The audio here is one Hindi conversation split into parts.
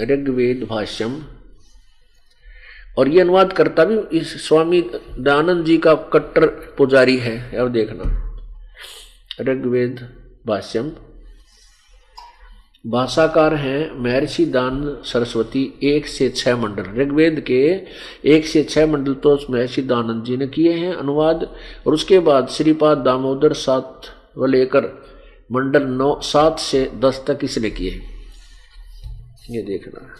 ऋग्वेद भाष्यम। और ये अनुवाद करता भी इस स्वामी दयानंद जी का कट्टर पुजारी है अब देखना। ऋग्वेद भाष्यम। भाषाकार हैं महर्षि दान सरस्वती, एक से छह मंडल। ऋग्वेद के एक से छह मंडल तो महर्षि दानंद जी ने किए हैं अनुवाद, और उसके बाद श्रीपाद दामोदर सात व लेकर मंडल नौ, सात से दस तक इसने किए। ये देखना।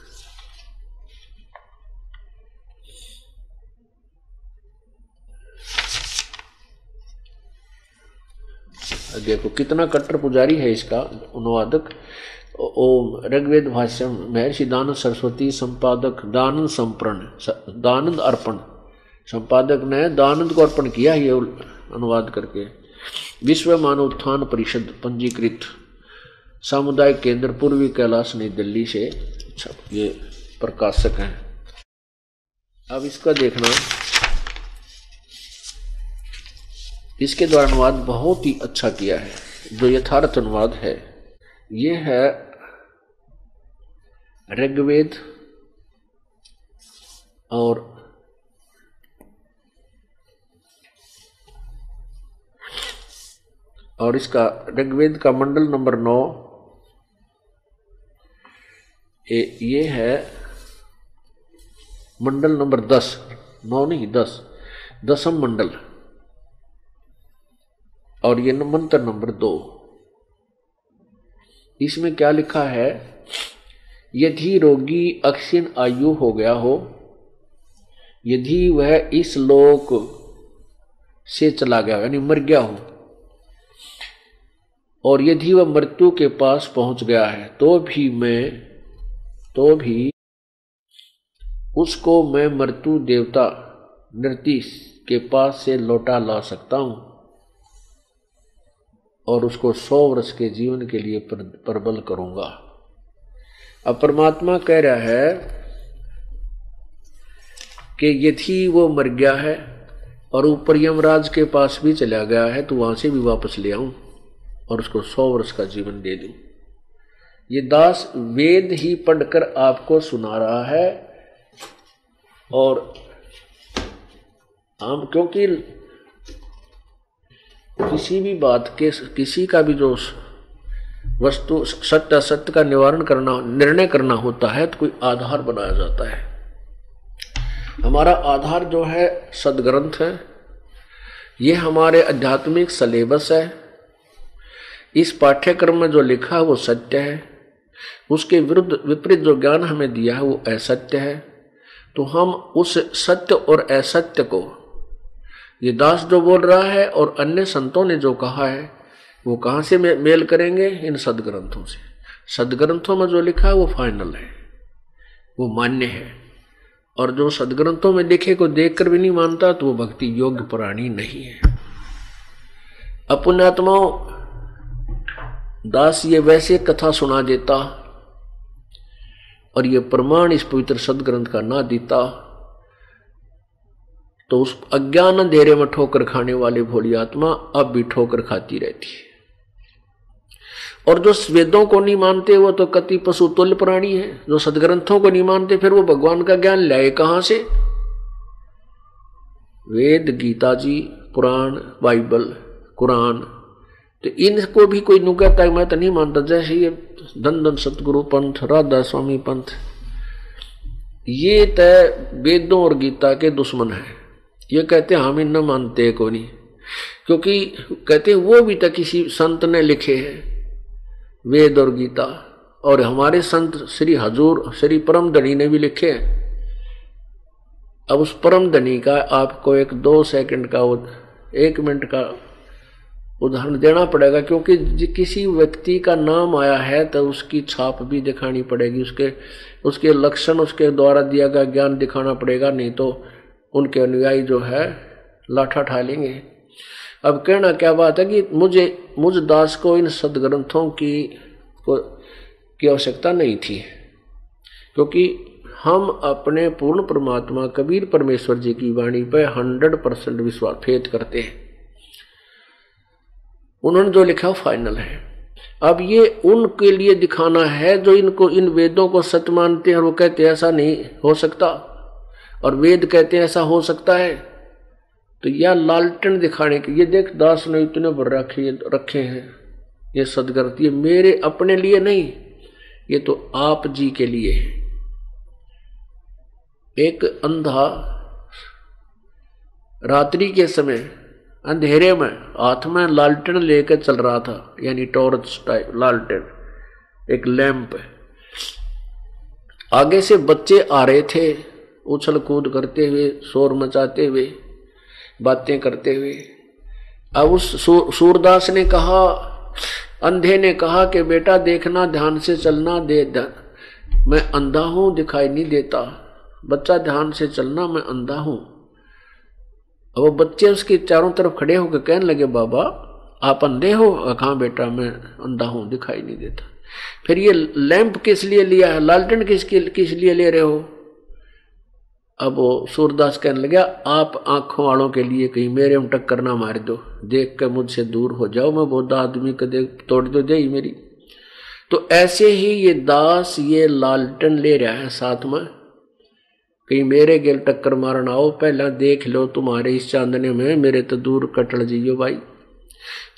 देखो, कितना कट्टर पुजारी है इसका, अनुवादक। ओम ऋग्वेद भाष्यम, महर्षि दानंद सरस्वती, संपादक दानंद संप्रण दानंद अर्पण। संपादक ने दानंद को अर्पण किया, ये अनुवाद करके। विश्व मानव उत्थान परिषद, पंजीकृत। सामुदायिक केंद्र पूर्वी कैलाश नई दिल्ली से। ये प्रकाशक हैं। अब इसका देखना। इसके द्वारा अनुवाद बहुत ही अच्छा किया है, जो यथार्थ अनुवाद है। ये है ऋग्वेद और और इसका ऋग्वेद का मंडल नंबर नौ ये है मंडल नंबर दस, नौ नहीं, दस, दसम मंडल। और ये मंत्र नंबर दो। इसमें क्या लिखा है? यदि रोगी अक्षिण आयु हो गया हो, यदि वह इस लोक से चला गया यानी मर गया हो, और यदि वह मृत्यु के पास पहुँच गया है तो भी मैं तो भी उसको मैं मृत्यु देवता नृति के पास से लौटा ला सकता हूँ और उसको सौ वर्ष के जीवन के लिए प्रबल करूँगा। अब परमात्मा कह रहा है कि यदि वो मर गया है और ऊपर यमराज के पास भी चला गया है तो वहाँ से भी वापस ले आऊँ और उसको सौ वर्ष का जीवन दे दूँ। ये दास वेद ही पढ़कर आपको सुना रहा है और हम क्योंकि किसी भी बात के, किसी का भी जो वस्तु सत्य असत्य का निवारण करना, निर्णय करना होता है तो कोई आधार बनाया जाता है। हमारा आधार जो है सदग्रंथ है। ये हमारे आध्यात्मिक सलेबस है। इस पाठ्यक्रम में जो लिखा है वो सत्य है। उसके विरुद्ध विपरीत जो ज्ञान हमें दिया है, वो असत्य है। तो हम उस सत्य और असत्य को, ये दास जो बोल रहा है और अन्य संतों ने जो कहा है, वो कहाँ से मेल करेंगे? इन सदग्रंथों से। सदग्रंथों में जो लिखा है, वो फाइनल है। वो मान्य है। और जो सदग्रंथों में लिखे को देखकर भी नहीं मानता तो वो भक्ति योग्य प्राणी नहीं है। अपुण्यात्माओं दास ये वैसे कथा सुना देता और ये प्रमाण इस पवित्र सदग्रंथ का ना देता तो उस अज्ञान अंधेरे में ठोकर खाने वाले भोली आत्मा अब भी ठोकर खाती रहती है। और जो वेदों को नहीं मानते, वो तो कति पशु तुल्य प्राणी है। जो सदग्रंथों को नहीं मानते, फिर वो भगवान का ज्ञान लाए कहाँ से? वेद, गीता जी, पुराण, बाइबल, कुरान तो इनको भी कोई नुकता है मैं तो नहीं मानता। जैसे ये धन धन सतगुरु पंथ, राधा स्वामी पंथ। ये तय वेदों और गीता के दुश्मन है। ये कहते हम इन न मानते को नहीं। क्योंकि कहते वो भी तो किसी संत ने लिखे हैं, वेद और गीता। और हमारे संत श्री हजूर, श्री परम धनी ने भी लिखे हैं। अब उस परम धनी का आपको एक दो सेकंड का एक मिनट का उदाहरण देना पड़ेगा, क्योंकि किसी व्यक्ति का नाम आया है तो उसकी छाप भी दिखानी पड़ेगी, उसके उसके लक्षण उसके द्वारा दिया गया ज्ञान दिखाना पड़ेगा, नहीं तो उनके अनुयायी जो है, लाठा ठा लेंगे अब कहना क्या बात है कि मुझे, मुझ दास को इन सदग्रंथों की, को, की आवश्यकता नहीं थी, क्योंकि हम अपने पूर्ण परमात्मा कबीर परमेश्वर जी की वाणी पर हंड्रेड परसेंट विश्वास फेत करते हैं। उन्होंने जो लिखा फाइनल है। अब ये उनके लिए दिखाना है जो इनको, इन वेदों को सत्य मानते हैं और वो कहते हैं, ऐसा नहीं हो सकता। और वेद कहते हैं, ऐसा हो सकता है। तो यह लालटन दिखाने के ये देख, दास ने इतने बड़े रखे रखे हैं, ये सदगर्थ ये मेरे अपने लिए नहीं, ये तो आप जी के लिए है। एक अंधा रात्रि के समय अंधेरे में हाथ में लालटेन लेकर चल रहा था, यानी टॉर्च टाइप लालटेन, एक लैंप आगे से बच्चे आ रहे थे, उछल कूद करते हुए, शोर मचाते हुए, बातें करते हुए। अब उस सूरदास ने कहा, अंधे ने कहा कि, बेटा, देखना, ध्यान से चलना, दे मैं अंधा हूँ, दिखाई नहीं देता। बच्चा, ध्यान से चलना, मैं अंधा हूँ। अब वो बच्चे उसके चारों तरफ़ खड़े होकर कहने लगे, बाबा, आप अंधे हो, कहा बेटा? मैं अंधा हूँ, दिखाई नहीं देता। फिर ये लैंप किस लिए लिया है? लालटेन किस किस लिए ले रहे हो? अब वो सूरदास कहने लगा, आप आँखों वालों के लिए कहीं मेरे में टक्कर ना मार दो। देख कर मुझसे दूर हो जाओ, मैं बहुत आदमी को देख, तोड़ दो, दे मेरी। तो ऐसे ही ये दास ये लालटन ले रहा है साथ में। कहीं मेरे गिल टक्कर मारन आओ, पहला देख लो तुम्हारे इस चांदने में, मेरे तो दूर कटल जियो भाई।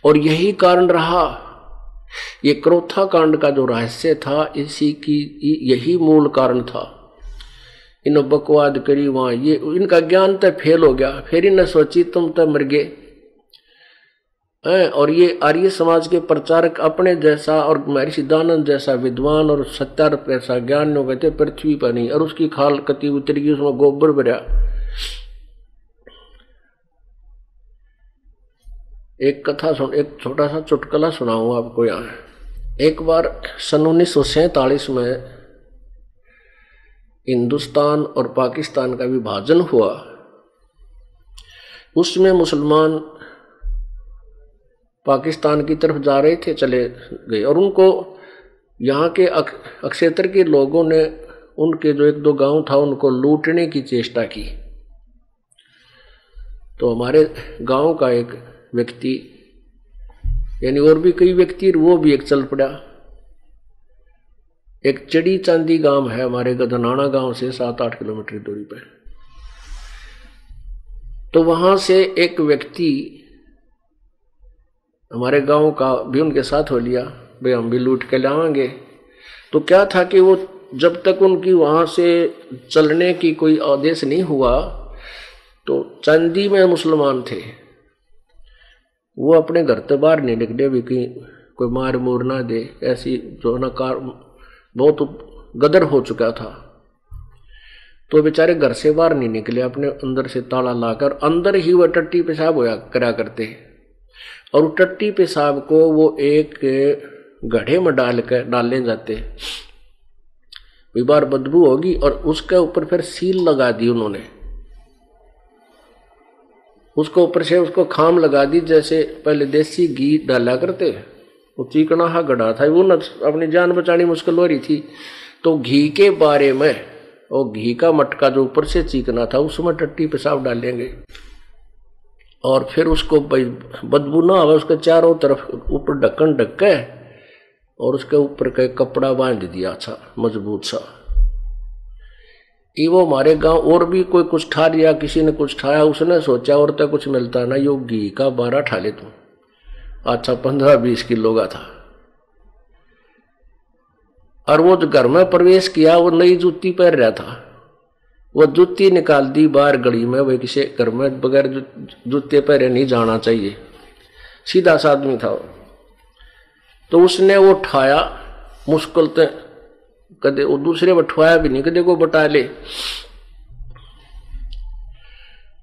और यही कारण रहा, ये क्रोथा कांड का जो रहस्य था, इसी की यही मूल कारण था। इन बकवाद करी वहाँ, ये, इनका ज्ञान तो फेल हो गया, फिर इन्हें सोची तुम तो मर गए। और ये आर्य समाज के प्रचारक अपने जैसा और महर्षि दानंद जैसा विद्वान और सत्यार ऐसा ज्ञान हो गए थे, पृथ्वी पर नहीं, और उसकी खाल कति उतर उसमें गोबर भरा। एक कथा सुन, एक छोटा सा चुटकला सुनाऊँगा आपको यहाँ। एक बार सन उन्नीस में हिंदुस्तान और पाकिस्तान का विभाजन हुआ। उसमें मुसलमान पाकिस्तान की तरफ़ जा रहे थे, चले गए। और उनको यहाँ के अक्षेत्र के लोगों ने, उनके जो एक दो गाँव था, उनको लूटने की चेष्टा की। तो हमारे गाँव का एक व्यक्ति, यानी और भी कई व्यक्ति, वो भी एक चल पड़ा। एक चड़ी चांदी गाँव है हमारे गधनाना गाँव से सात आठ किलोमीटर दूरी पर। तो वहाँ से एक व्यक्ति हमारे गाँव का भी उनके साथ हो लिया, भाई हम भी लूट के लाएँगे। तो क्या था कि वो जब तक उनकी वहाँ से चलने की कोई आदेश नहीं हुआ तो चंदी में मुसलमान थे। वो अपने घर से बाहर नहीं निकले, भी कहीं कोई मार मूर ना दे, ऐसी जो ना कार, बहुत गदर हो चुका था। तो बेचारे घर से बाहर नहीं निकले, अपने अंदर से ताला लाकर, अंदर ही वह टट्टी पेशाब होया करा करते। और टट्टी पेशाब को वो एक गढ़े में डाल कर डालने जाते बार बदबू होगी और उसके ऊपर फिर सील लगा दी उन्होंने। उसको ऊपर से उसको खाम लगा दी, जैसे पहले देसी घी डाला करते वो चीकना हा गड़ा था। वो न अपनी जान बचानी मुश्किल हो रही थी। तो घी के बारे में वो घी का मटका जो ऊपर से चीकना था, उसमें टट्टी पेशाब डालेंगे। और फिर उसको बदबू ना आवे, उसके चारों तरफ़ ऊपर ढक्कन ढक के और उसके ऊपर का कपड़ा बाँध दिया अच्छा मज़बूत सा। वो हमारे गाँव, और भी कोई कुछ ठा लिया किसी ने कुछ ठाया, उसने सोचा और तो कुछ मिलता ना यो घी का बारह ठा ले तू अच्छा पंद्रह बीस किलो का था। और वो जो घर में प्रवेश किया, वो नई जूती पहन रहा था। वो जूती निकाल दी बाहर गली में वही किसी घर में, बगैर जूते पहरे नहीं जाना चाहिए। सीधा सा आदमी था वो। तो उसने वो उठाया, मुश्किल तो कदे वो दूसरे बठवाया भी नहीं, कदे को बटा ले।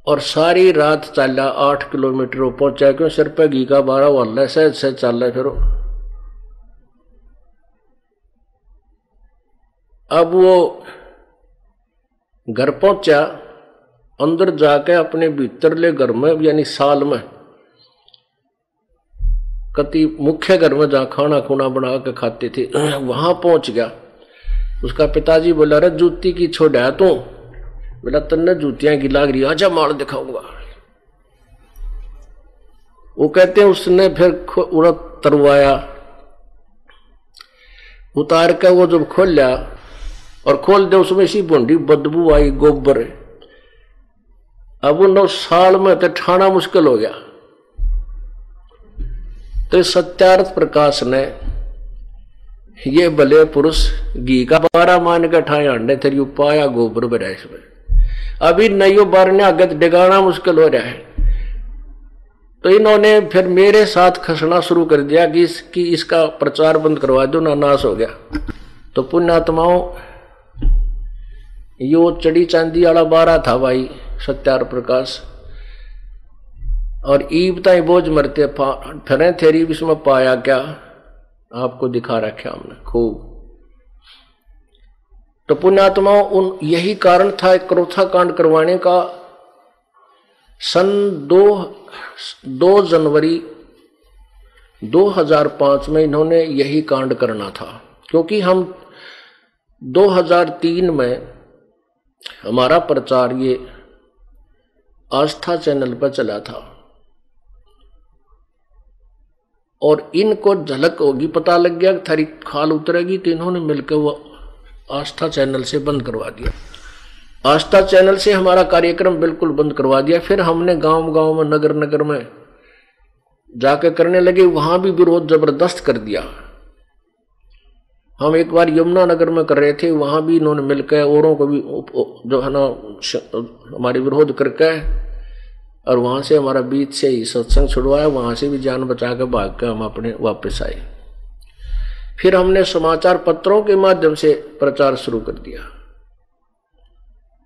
और सारी रात चला, आठ किलोमीटर पहुँचा क्यों सिर पर घी का बारह वाला सहज सहज चल रहा फिर अब वो घर पहुँचा, अंदर जाके अपने भीतरले घर में, यानी साल में, कति मुख्य घर में जहाँ खाना खुना बना के खाते थे, वहाँ पहुँच गया। उसका पिताजी बोला रे जूती की छोड़ा तू? बोला, तन्ने जूतियाँ की लाग रही आजा मार दिखाऊँगा। वो कहते हैं, उसने फिर उड़ा, तरवाया। उतार के वो जब खोल लिया और खोल दे उसमें सी बुंडी बदबू आई गोबर। अब उन साल में तो ठाना मुश्किल हो गया। तो सत्यार्थ प्रकाश ने ये भले पुरुष घी का बारह मान के ठाए अंडे थे पाया गोबर बरा इसमें। अभी नयो बारने आगे डिगाना मुश्किल हो रहा है। तो इन्होंने फिर मेरे साथ खसना शुरू कर दिया कि इसकी इसका प्रचार बंद करवा दो, ना नाश हो गया। तो पुण्यात्माओं यो चढ़ी चांदी वाला बारह था भाई, सत्यार प्रकाश। और ईब ताई बोझ मरते फिर थेरी इसमें पाया क्या? आपको दिखा रखे हमने, खूब। तो पुण्यात्मा उन यही कारण था क्रोथा कांड करवाने का। सन दो दो जनवरी 2005 में इन्होंने यही कांड करना था। क्योंकि हम 2003 में हमारा प्रचार ये आस्था चैनल पर चला था। और इनको झलक होगी, पता लग गया थारी खाल उतरेगी तो इन्होंने मिलकर वो आस्था चैनल से बंद करवा दिया। आस्था चैनल से हमारा कार्यक्रम बिल्कुल बंद करवा दिया। फिर हमने गाँव गाँव में नगर नगर में जाकर करने लगे, वहाँ भी विरोध ज़बरदस्त कर दिया। हम एक बार यमुना नगर में कर रहे थे, वहाँ भी इन्होंने मिलकर औरों को भी जो है ना हमारे विरोध करके, और वहाँ से हमारा बीच से ही सत्संग छुड़वाया वहाँ से भी जान बचा कर भाग कर हम अपने वापस आए। फिर हमने समाचार पत्रों के माध्यम से प्रचार शुरू कर दिया।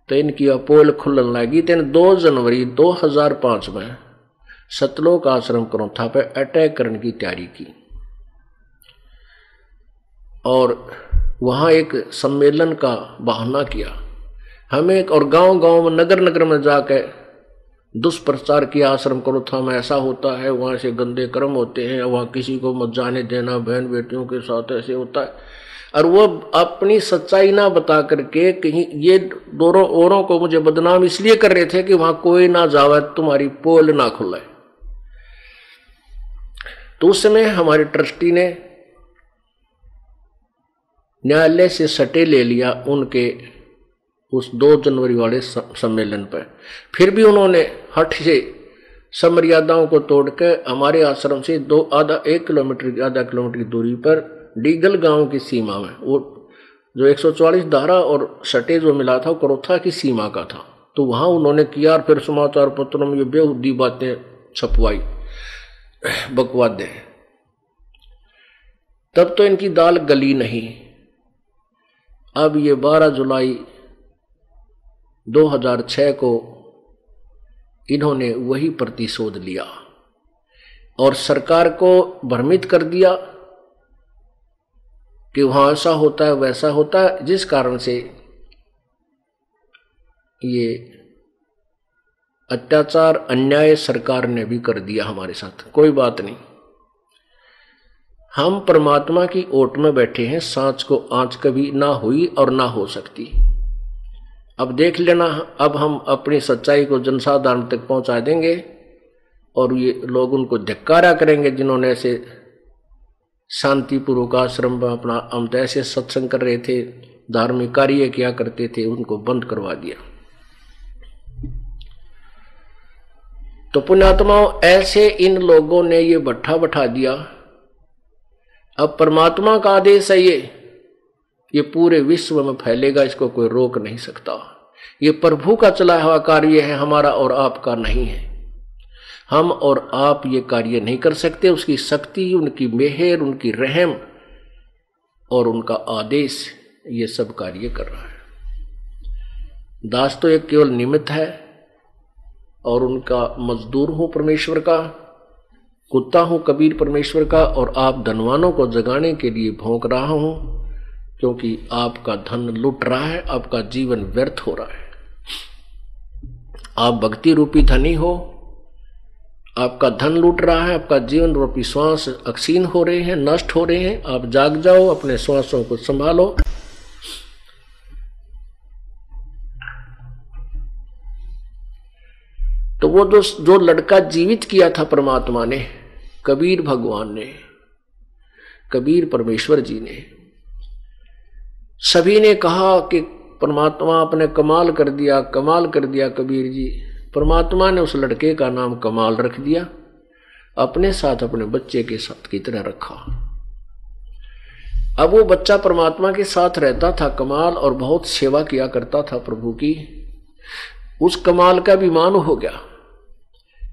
तो इनकी अपोल खुलन लगी। तेन दो जनवरी 2005 में सतलोक आश्रम करोथा पे अटैक करने की तैयारी की। और वहाँ एक सम्मेलन का बहाना किया। हमें और गाँव गाँव में नगर नगर में जाकर दुष्प्रचार किया, आश्रम करोथा में, ऐसा होता है, वहाँ से गंदे कर्म होते हैं, वहाँ किसी को मत जाने देना बहन बेटियों के साथ ऐसे होता है। और वो अपनी सच्चाई ना बता करके कहीं ये दोनों औरों को मुझे बदनाम इसलिए कर रहे थे कि वहाँ कोई ना जावे, तुम्हारी पोल ना खुले। तो उस समय हमारे ट्रस्टी ने न्यायालय से सटे ले लिया उनके उस दो जनवरी वाले सम्मेलन पर। फिर भी उन्होंने हट से समर्यादाओं को तोड़कर हमारे आश्रम से दो आधा एक किलोमीटर, आधा किलोमीटर की दूरी पर डीगल गाँव की सीमा में, वो जो 144 धारा और सटे जो मिला था, वो करोथा की सीमा का था। तो वहाँ उन्होंने किया और फिर समाचार पत्रों में ये बेहुदी बातें छपवाई, बकवादे। तब तो इनकी दाल गली नहीं अब ये 12 जुलाई 2006 को इन्होंने वही प्रतिशोध लिया और सरकार को भ्रमित कर दिया कि वहाँ ऐसा होता है, वैसा होता है, जिस कारण से ये अत्याचार, अन्याय सरकार ने भी कर दिया हमारे साथ। कोई बात नहीं। हम परमात्मा की ओट में बैठे हैं सांच को आँच कभी ना हुई और ना हो सकती। अब देख लेना, अब हम अपनी सच्चाई को जनसाधारण तक पहुँचा देंगे और ये लोग उनको धिक्कारा करेंगे जिन्होंने ऐसे शांतिपूर्वक आश्रम में अपना हम ऐसे सत्संग कर रहे थे, धार्मिक कार्य किया करते थे, उनको बंद करवा दिया। तो पुण्यात्माओं, ऐसे इन लोगों ने ये भट्ठा बैठा दिया अब परमात्मा का आदेश है ये। ये पूरे विश्व में फैलेगा, इसको कोई रोक नहीं सकता। ये प्रभु का चला हुआ कार्य है, हमारा और आपका नहीं है। हम और आप ये कार्य नहीं कर सकते, उसकी शक्ति, उनकी मेहर, उनकी रहम और उनका आदेश, ये सब कार्य कर रहा है। दास तो एक केवल निमित्त है और उनका मजदूर हूँ परमेश्वर का। कुत्ता हूँ कबीर परमेश्वर का और आप धनवानों को जगाने के लिए भोंक रहा हूँ, क्योंकि आपका धन लुट रहा है, आपका जीवन व्यर्थ हो रहा है। आप भक्ति रूपी धनी हो, आपका धन लूट रहा है, आपका जीवन रूपी श्वास अक्षीण हो रहे हैं, नष्ट हो रहे हैं, आप जाग जाओ, अपने श्वासों को संभालो। तो वो जो जो लड़का जीवित किया था परमात्मा ने कबीर भगवान ने, कबीर परमेश्वर जी ने, सभी ने कहा कि परमात्मा आपने कमाल कर दिया, कमाल कर दिया कबीर जी। परमात्मा ने उस लड़के का नाम कमाल रख दिया, अपने साथ अपने बच्चे के साथ की तरह रखा। अब वो बच्चा परमात्मा के साथ रहता था, कमाल और बहुत सेवा किया करता था प्रभु की। उस कमाल का भी मान हो गया।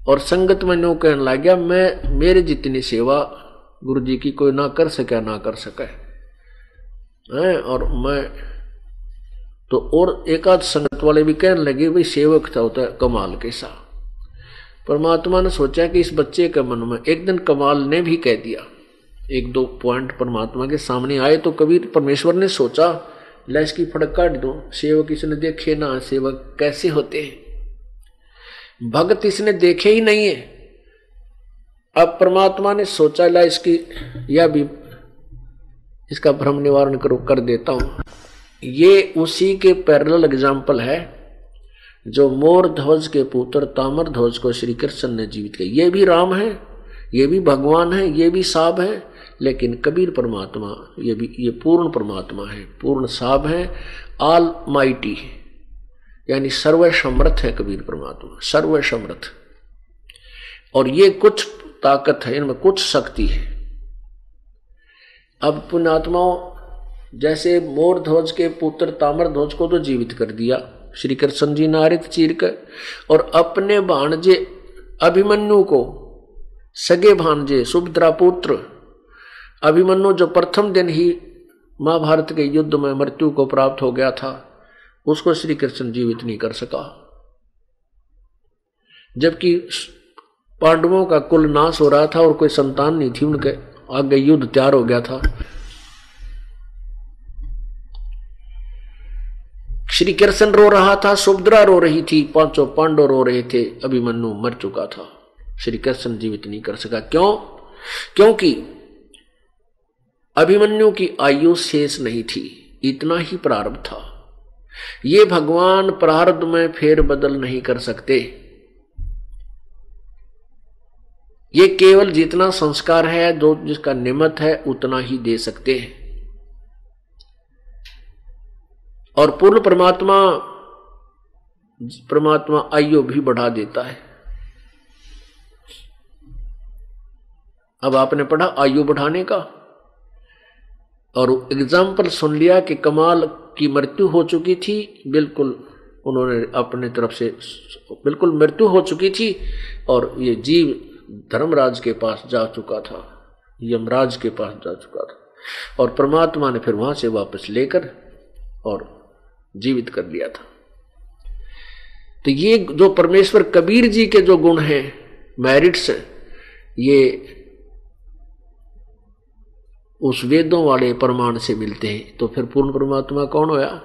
और संगत में नो कहने लग गया, मैं, मेरे जितनी सेवा गुरु जी की कोई ना कर सके, ना कर सके। है, और मैं तो और एक आध संगत वाले भी कहने लगे, भाई सेवक था होता है कमाल के सा। परमात्मा ने सोचा कि इस बच्चे के मन में एक दिन कमाल ने भी कह दिया। एक दो पॉइंट परमात्मा के सामने आए तो कबीर परमेश्वर ने सोचा लैस की फड़क काट दो, सेवक इसने देखे ना, सेवक कैसे होते हैं? भक्त इसने देखे ही नहीं है। अब परमात्मा ने सोचा, ला इसकी यह भी इसका भ्रम निवारण करो, कर देता हूँ। ये उसी के पैरल एग्ज़ाम्पल है, जो मोर ध्वज के पुत्र तामर ध्वज को श्री कृष्ण ने जीवित किया। ये भी राम है, ये भी भगवान है, ये भी साब है, लेकिन कबीर परमात्मा, ये भी, ये पूर्ण परमात्मा है, पूर्ण साब है आल माइटी यानी सर्व समर्थ है कबीर परमात्मा। सर्व समर्थ और ये कुछ ताकत है, इनमें कुछ शक्ति है। अब पुण्यात्माओं, जैसे मोर ध्वज के पुत्र तामर ध्वज को तो जीवित कर दिया श्री कृष्ण जी नारित चीर कर और अपने भाणजे अभिमन्यु को, सगे भाणजे सुभद्रा पुत्र अभिमन्यु जो प्रथम दिन ही महाभारत के युद्ध में मृत्यु को प्राप्त हो गया था उसको श्री कृष्ण जीवित नहीं कर सका। जबकि पांडवों का कुल नाश हो रहा था और कोई संतान नहीं थी, उनके आगे युद्ध तैयार हो गया था। श्री कृष्ण रो रहा था, सुभद्रा रो रही थी, पाँचों पांडव रो रहे थे अभिमन्यु मर चुका था। श्री कृष्ण जीवित नहीं कर सका। क्यों? क्योंकि अभिमन्यु की आयु शेष नहीं थी, इतना ही प्रारंभ था। ये भगवान प्रारब्ध में फेर बदल नहीं कर सकते। ये केवल जितना संस्कार है, जो जिसका निमित्त है, उतना ही दे सकते हैं। और पूर्ण परमात्मा परमात्मा आयु भी बढ़ा देता है। अब आपने पढ़ा आयु बढ़ाने का, और एग्ज़ाम्पल सुन लिया कि कमाल की मृत्यु हो चुकी थी, बिल्कुल उन्होंने अपने तरफ़ से बिल्कुल मृत्यु हो चुकी थी और ये जीव धर्मराज के पास जा चुका था, यमराज के पास जा चुका था और परमात्मा ने फिर वहाँ से वापस लेकर और जीवित कर लिया था। तो ये जो परमेश्वर कबीर जी के जो गुण हैं मैरिट्स ये उस वेदों वाले प्रमाण से मिलते हैं। तो फिर पूर्ण परमात्मा कौन होया?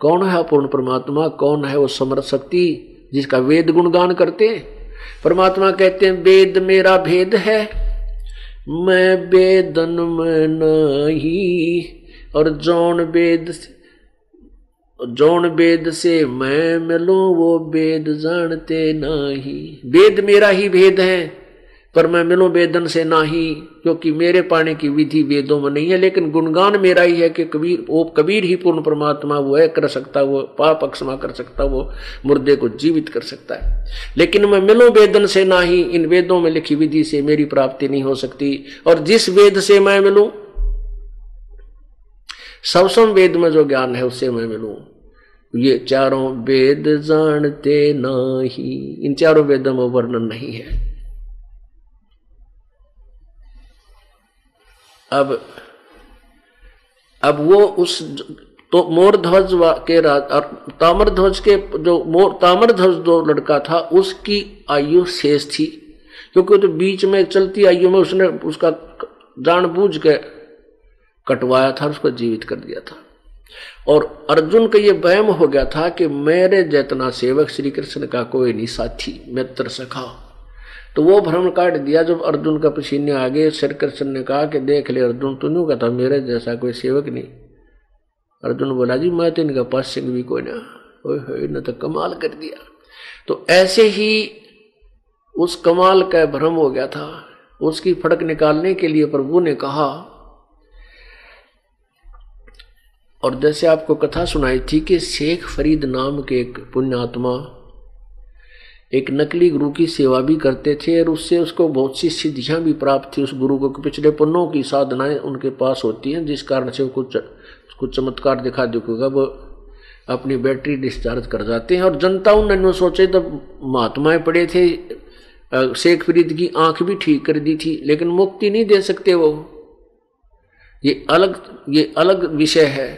कौन है पूर्ण परमात्मा? कौन है वो समर्थ शक्ति जिसका वेद गुणगान करते हैं? परमात्मा कहते हैं, वेद मेरा भेद है, मैं वेदन में नहीं, और जौन वेद जौन वेद से मैं मिलू, वो वेद जानते नहीं। वेद मेरा ही भेद है। पर मैं मिलूं वेदन से ना ही क्योंकि मेरे पाने की विधि वेदों में नहीं है, लेकिन गुणगान मेरा ही है कि कबीर, वो कबीर ही पूर्ण परमात्मा, वो है, कर सकता वो, पाप अक्षमा कर सकता वो, मुर्दे को जीवित कर सकता है। लेकिन मैं मिलूं वेदन से ना ही इन वेदों में लिखी विधि से मेरी प्राप्ति नहीं हो सकती, और जिस वेद से मैं मिलूं सबसम वेद में जो ज्ञान है, उससे मैं मिलूं। ये चारों वेद जानते नहीं, इन चारों वेदों में वर्णन नहीं है। अब अब वो उस तो मोर ध्वज के राज और ताम्र ध्वज के जो मोर ताम्र ध्वज जो लड़का था, उसकी आयु शेष थी। क्योंकि तो बीच में चलती आयु में उसने उसका जानबूझ के कटवाया था उसको जीवित कर दिया था। और अर्जुन का ये वहम हो गया था कि मेरे जैतना सेवक श्री कृष्ण का कोई नहीं साथी, मित्र सखा। तो वो भ्रम काट दिया जब अर्जुन का पसीने आ गए श्री कृष्ण ने कहा कि देख ले अर्जुन, तू नहीं कहता मेरे जैसा कोई सेवक नहीं। अर्जुन बोला, जी, मैं तो इनका पास सिंह भी कोई ना। इन्हें तो कमाल कर दिया। तो ऐसे ही उस कमाल का भ्रम हो गया था। उसकी फड़क निकालने के लिए प्रभु ने कहा, और जैसे आपको कथा सुनाई थी कि शेख फरीद नाम के एक पुण्यात्मा एक नकली गुरु की सेवा भी करते थे और उससे उसको बहुत सी सिद्धियाँ भी प्राप्त थी। उस गुरु को पिछले पुण्यों की साधनाएँ उनके पास होती हैं, जिस कारण से कुछ कुछ चमत्कार दिखा दिखेगा। वो अपनी बैटरी डिस्चार्ज कर जाते हैं और जनता उन्होंने सोचे तो महात्माएँ पड़े थे। शेख फरीद की आँख भी ठीक कर दी थी, लेकिन मुक्ति नहीं दे सकते वो। ये अलग ये अलग विषय है।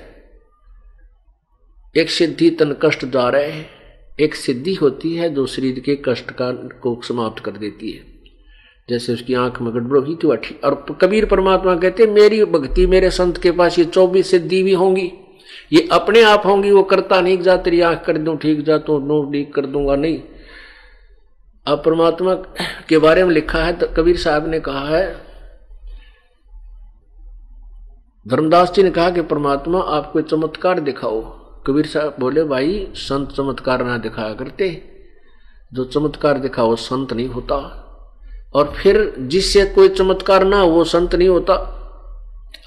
एक सिद्धि तन कष्ट जा रहे हैं। एक सिद्धि होती है, जो शरीर के कष्ट का को समाप्त कर देती है। जैसे उसकी आँख में गड़बड़ हुई थी ठीक और कबीर परमात्मा कहते मेरी भक्ति मेरे संत के पास ये चौबीस सिद्धि भी होंगी। ये अपने आप होंगी, वो करता नहीं, जा तेरी आँख कर दू, ठीक, जा तो नो ठीक कर दूँगा। नहीं। अब परमात्मा के बारे में लिखा है तो कबीर साहब ने कहा है, धर्मदास जी ने कहा कि परमात्मा आपको चमत्कार दिखाओ। कबीर साहब बोले, भाई, संत चमत्कार ना दिखाया करते। जो चमत्कार दिखा, वो संत नहीं होता। और फिर जिससे कोई चमत्कार ना वो संत नहीं होता।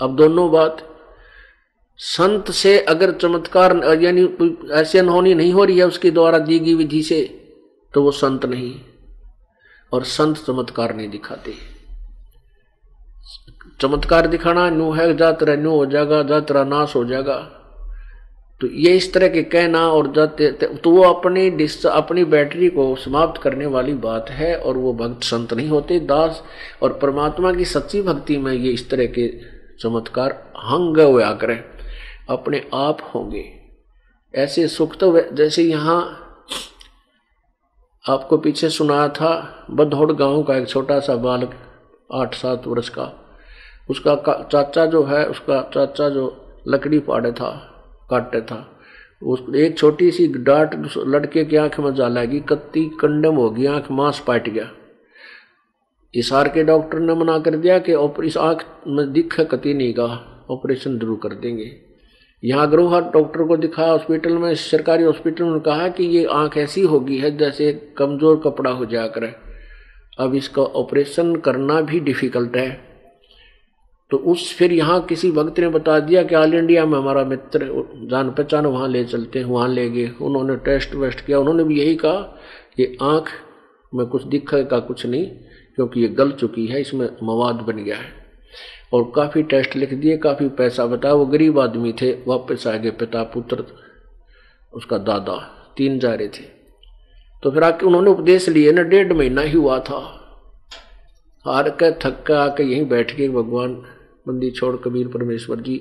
अब दोनों बात। संत से अगर चमत्कार, यानी ऐसी अनहोनी नहीं हो रही है उसके द्वारा दी गई विधि से तो वो संत नहीं। और संत चमत्कार नहीं दिखाते। चमत्कार दिखाना, न्यू है जातरा न्यू हो जाएगा जातरा नाश हो जाएगा। तो ये इस तरह के कहना और जाते तो वो अपनी अपनी बैटरी को समाप्त करने वाली बात है और वो भक्त संत नहीं होते। दास और परमात्मा की सच्ची भक्ति में ये इस तरह के चमत्कार हंग करें अपने आप होंगे। ऐसे सुख तो जैसे यहाँ आपको पीछे सुनाया था, बधौड़ गाँव का एक छोटा सा बालक, आठ सात वर्ष का, उसका चाचा जो है, उसका चाचा जो लकड़ी पाड़े था काटता था। उस एक छोटी सी डांट लड़के की आँख में जा लगी, कत्ती कंडम हो गई, आँख मांस पाट गया। इसार के डॉक्टर ने मना कर दिया कि इस आँख में दिख कति नहीं का ऑपरेशन ज़रूर कर देंगे। यहाँ ग्रोहा डॉक्टर को दिखाया हॉस्पिटल में, सरकारी हॉस्पिटल में कहा कि ये आँख ऐसी होगी है जैसे कमज़ोर कपड़ा हो जाकर करे। अब इसका ऑपरेशन करना भी डिफ़िकल्ट है। तो उस फिर यहाँ किसी भक्त ने बता दिया कि ऑल इंडिया में हमारा मित्र जान पहचान वहाँ ले चलते हैं, वहाँ ले गए। उन्होंने टेस्ट वेस्ट किया। उन्होंने भी यही कहा कि आँख में कुछ दिखेगा कुछ नहीं, क्योंकि ये गल चुकी है, इसमें मवाद बन गया है। और काफ़ी टेस्ट लिख दिए, काफ़ी पैसा बताया वो गरीब आदमी थे, वापस आ गए पिता पुत्र, उसका दादा, तीन जा रहे थे। तो फिर आके उन्होंने उपदेश लिए, ना, डेढ़ महीना ही हुआ था। हार के, थक के आके यहीं बैठ के भगवान बंदी छोड़ कबीर परमेश्वर जी,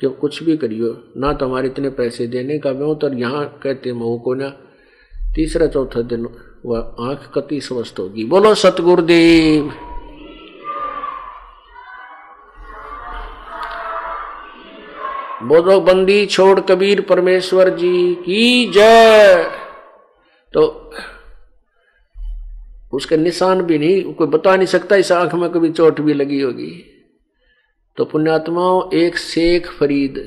क्यों कुछ भी करियो, ना तो हमारे इतने पैसे देने का मैं तो यहाँ कहते मऊ को ना, तीसरा चौथा दिन वह आँख कति स्वस्थ होगी। बोलो, सतगुरुदेव। बोलो, बंदी छोड़ कबीर परमेश्वर जी की जय। तो उसके निशान भी नहीं, कोई बता नहीं सकता, इस आँख में कभी चोट भी लगी होगी। तो पुण्यात्माओं एक शेख फरीद